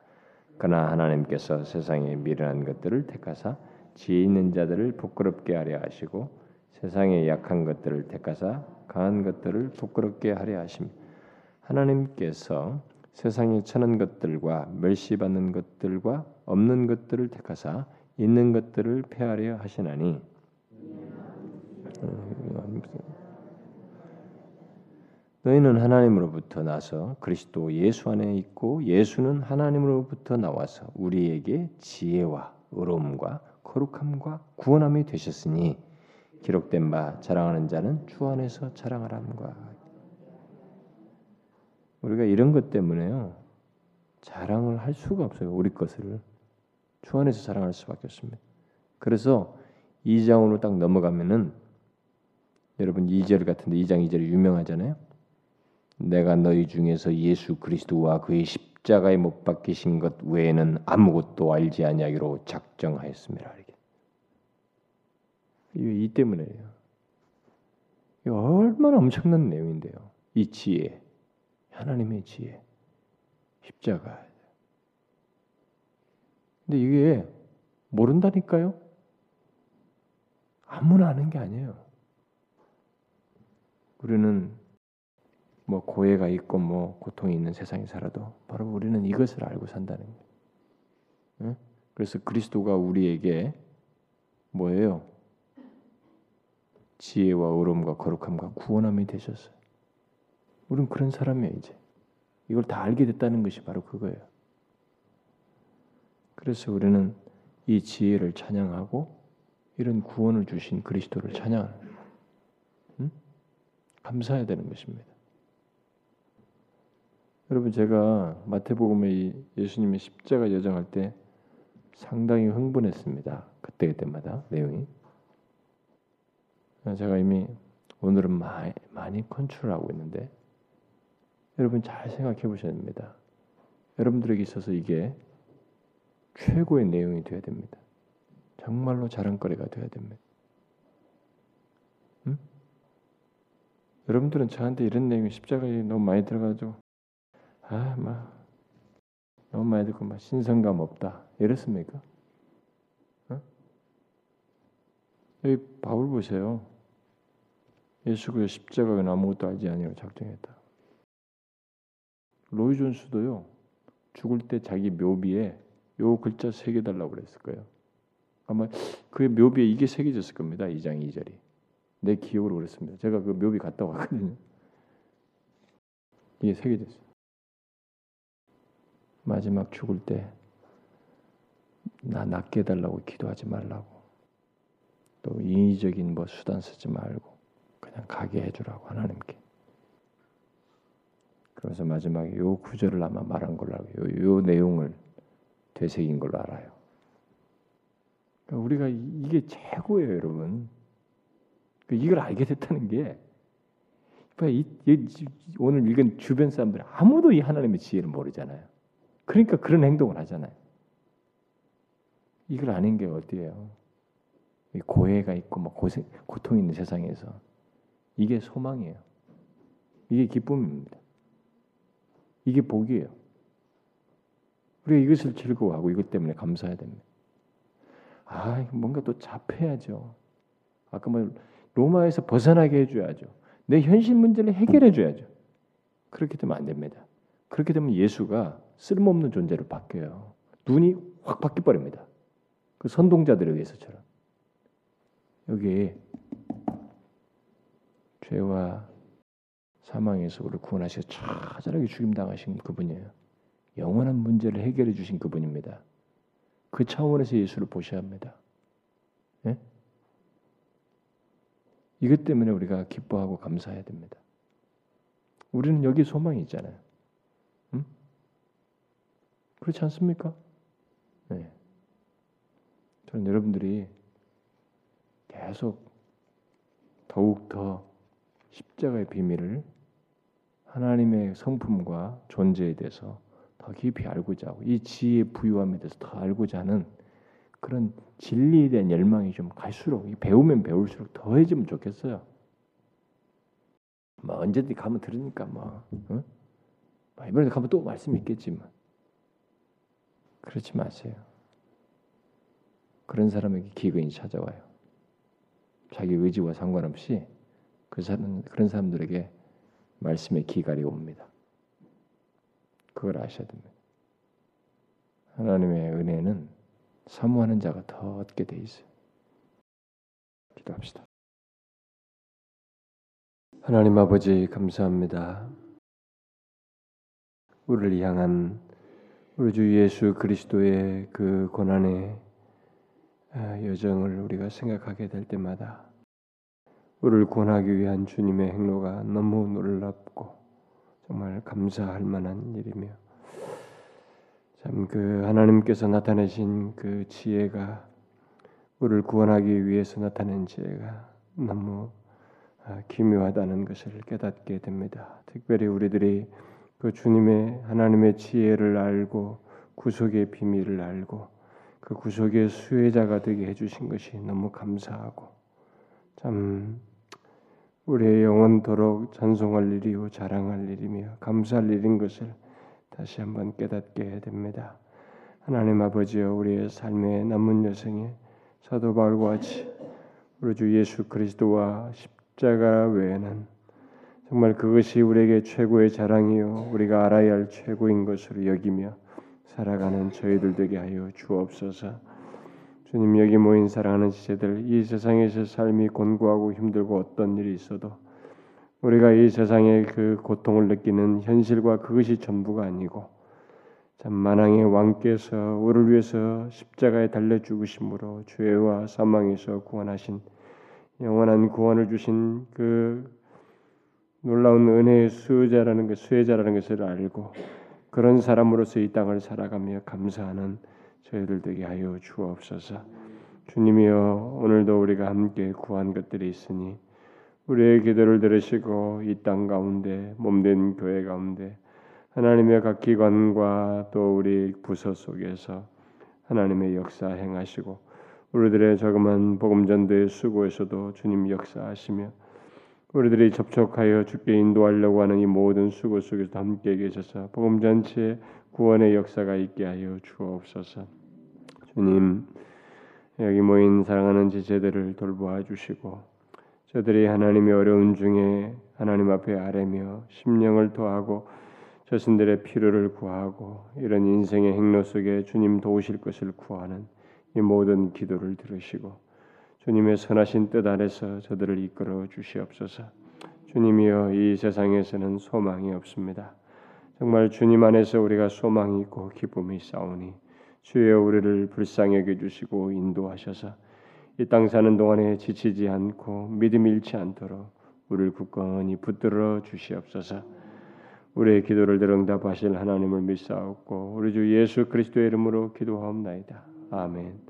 그러나 하나님께서 세상에 미련한 것들을 택하사 지혜 있는 자들을 부끄럽게 하려 하시고 세상에 약한 것들을 택하사 강한 것들을 부끄럽게 하려 하심 하나님께서 세상에 천한 것들과 멸시받는 것들과 없는 것들을 택하사 있는 것들을 폐하려 하시나니. 너희는 하나님으로부터 나서 그리스도 예수 안에 있고 예수는 하나님으로부터 나와서 우리에게 지혜와 의로움과 거룩함과 구원함이 되셨으니 기록된 바 자랑하는 자는 주 안에서 자랑하람과 우리가 이런 것 때문에요 자랑을 할 수가 없어요 우리 것을 주 안에서 자랑할 수밖에 없습니다. 그래서 2장으로 딱 넘어가면은 여러분 2절 같은데 2장 2절이 유명하잖아요. 내가 너희 중에서 예수 그리스도와 그의 십자가에 못 박히신 것 외에는 아무것도 알지 아니하기로 작정하였습니다. 이게 이 때문에요. 이 얼마나 엄청난 내용인데요. 이 지혜, 하나님의 지혜, 십자가. 근데 이게 모른다니까요. 아무나 아는 게 아니에요. 우리는 뭐 고해가 있고 뭐 고통이 있는 세상에 살아도 바로 우리는 이것을 알고 산다는 거예요. 그래서 그리스도가 우리에게 뭐예요? 지혜와 의로움과 거룩함과 구원함이 되셨어요. 우리는 그런 사람이에요 이제. 이걸 다 알게 됐다는 것이 바로 그거예요. 그래서 우리는 이 지혜를 찬양하고 이런 구원을 주신 그리스도를 찬양하는 응? 감사해야 되는 것입니다. 여러분 제가 마태복음의 예수님의 십자가 여정할 때 상당히 흥분했습니다. 그때 그때마다 내용이 제가 이미 오늘은 많이, 많이 컨트롤하고 있는데 여러분 잘 생각해 보셔야 됩니다. 여러분들에게 있어서 이게 최고의 내용이 되어야 됩니다. 정말로 자랑거리가 되어야 됩니다. 응? 여러분들은 저한테 이런 내용이 십자가에 너무 많이 들어가지고 아, 막 너무 많이 듣고 막 신성감 없다 이랬습니까? 어? 여기 바울 보세요. 예수 그 십자가는 아무것도 알지 아니하고 작정했다. 로이 존스도요 죽을 때 자기 묘비에 요 글자 새겨 달라고 그랬을 거예요. 아마 그 묘비에 이게 새겨졌을 겁니다. 2장 2절이. 내 기억으로 그랬습니다. 제가 그 묘비 갔다 왔거든요. 이게 새겨졌어요. 마지막 죽을 때 나 낫게 해달라고 기도하지 말라고 또 인위적인 뭐 수단 쓰지 말고 그냥 가게 해주라고 하나님께 그래서 마지막에 요 구절을 아마 말한 걸로 알고 요, 요 내용을 되새긴 걸로 알아요. 그러니까 우리가 이게 최고예요, 여러분. 그러니까 이걸 알게 됐다는 게 이, 이, 오늘 읽은 주변 사람들 아무도 이 하나님의 지혜를 모르잖아요. 그러니까 그런 행동을 하잖아요. 이걸 아는 게 어디예요? 고해가 있고 뭐 고생, 고통 있는 세상에서 이게 소망이에요. 이게 기쁨입니다. 이게 복이에요. 우리가 이것을 즐거워하고 이것 때문에 감사해야 됩니다. 아 뭔가 또 잡혀야죠. 아까 뭐 로마에서 벗어나게 해줘야죠. 내 현실 문제를 해결해줘야죠. 그렇게 되면 안 됩니다. 그렇게 되면 예수가 쓸모없는 존재로 바뀌어요. 눈이 확 바뀌어 버립니다. 그 선동자들에 의해서처럼 여기 죄와 사망에서 우리를 구원하시고 처절하게 죽임 당하신 그분이에요. 영원한 문제를 해결해 주신 그분입니다. 그 차원에서 예수를 보셔야 합니다. 예? 이것 때문에 우리가 기뻐하고 감사해야 됩니다. 우리는 여기 소망이 있잖아요. 음? 그렇지 않습니까? 네. 저는 여러분들이 계속 더욱 더 십자가의 비밀을 하나님의 성품과 존재에 대해서 더 깊이 알고자 하고 이 지혜의 부유함에 대해서 더 알고자 하는 그런 진리에 대한 열망이 좀 갈수록 배우면 배울수록 더해지면 좋겠어요. 뭐 언제든지 가면 들으니까 뭐, 어? 뭐 이번에 가면 또 말씀 있겠지만 그렇지 마세요. 그런 사람에게 기근이 찾아와요. 자기 의지와 상관없이 그 사람 그런 사람들에게 말씀의 기갈이 옵니다. 그걸 아셔야 됩니다. 하나님의 은혜는 사모하는 자가 더 얻게 돼 있어요. 기도합시다. 하나님 아버지 감사합니다. 우리를 향한 우리 주 예수 그리스도의 그 고난의 아, 여정을 우리가 생각하게 될 때마다 우리를 구원하기 위한 주님의 행로가 너무 놀랍고 정말 감사할 만한 일이며 참 그 하나님께서 나타내신 그 지혜가 우리를 구원하기 위해서 나타낸 지혜가 너무 아, 기묘하다는 것을 깨닫게 됩니다. 특별히 우리들이 그 주님의 하나님의 지혜를 알고 구속의 비밀을 알고 그 구속의 수혜자가 되게 해주신 것이 너무 감사하고 참 우리의 영원토록 찬송할 일이요 자랑할 일이며 감사할 일인 것을 다시 한번 깨닫게 됩니다. 하나님 아버지여 우리의 삶의 남은 여생에 사도 바울과 같이 우리 주 예수 그리스도와 십자가 외에는 정말 그것이 우리에게 최고의 자랑이요 우리가 알아야 할 최고인 것으로 여기며 살아가는 저희들 되게 하여 주옵소서. 주님 여기 모인 사랑하는 지체들 이 세상에서 삶이 곤고하고 힘들고 어떤 일이 있어도 우리가 이 세상의 그 고통을 느끼는 현실과 그것이 전부가 아니고 참 만왕의 왕께서 우리를 위해서 십자가에 달려 죽으심으로 죄와 사망에서 구원하신 영원한 구원을 주신 그 놀라운 은혜의 수혜자라는 것, 수혜자라는 것을 알고 그런 사람으로서 이 땅을 살아가며 감사하는 저희들 되게 하여 주옵소서. 주님이여 오늘도 우리가 함께 구한 것들이 있으니 우리의 기도를 들으시고 이 땅 가운데 몸된 교회 가운데 하나님의 각 기관과 또 우리 부서 속에서 하나님의 역사 행하시고 우리들의 자그마한 복음 전도의 수고에서도 주님 역사하시며 우리들이 접촉하여 주께 인도하려고 하는 이 모든 수고 속에서 함께 계셔서 복음 전체에 구원의 역사가 있게 하여 주옵소서. 주님 여기 모인 사랑하는 지체들을 돌보아 주시고 저들이 하나님의 어려운 중에 하나님 앞에 아뢰며 심령을 토하고 자신들의 필요를 구하고 이런 인생의 행로 속에 주님 도우실 것을 구하는 이 모든 기도를 들으시고 주님의 선하신 뜻 아래서 저들을 이끌어 주시옵소서. 주님이여 이 세상에서는 소망이 없습니다. 정말 주님 안에서 우리가 소망이 있고 기쁨이 싸우니 주여 우리를 불쌍히 여겨 주시고 인도하셔서 이 땅 사는 동안에 지치지 않고 믿음 잃지 않도록 우리를 굳건히 붙들어 주시옵소서. 우리의 기도를 들응답하실 하나님을 믿사옵고 우리 주 예수 그리스도의 이름으로 기도하옵나이다. 아멘.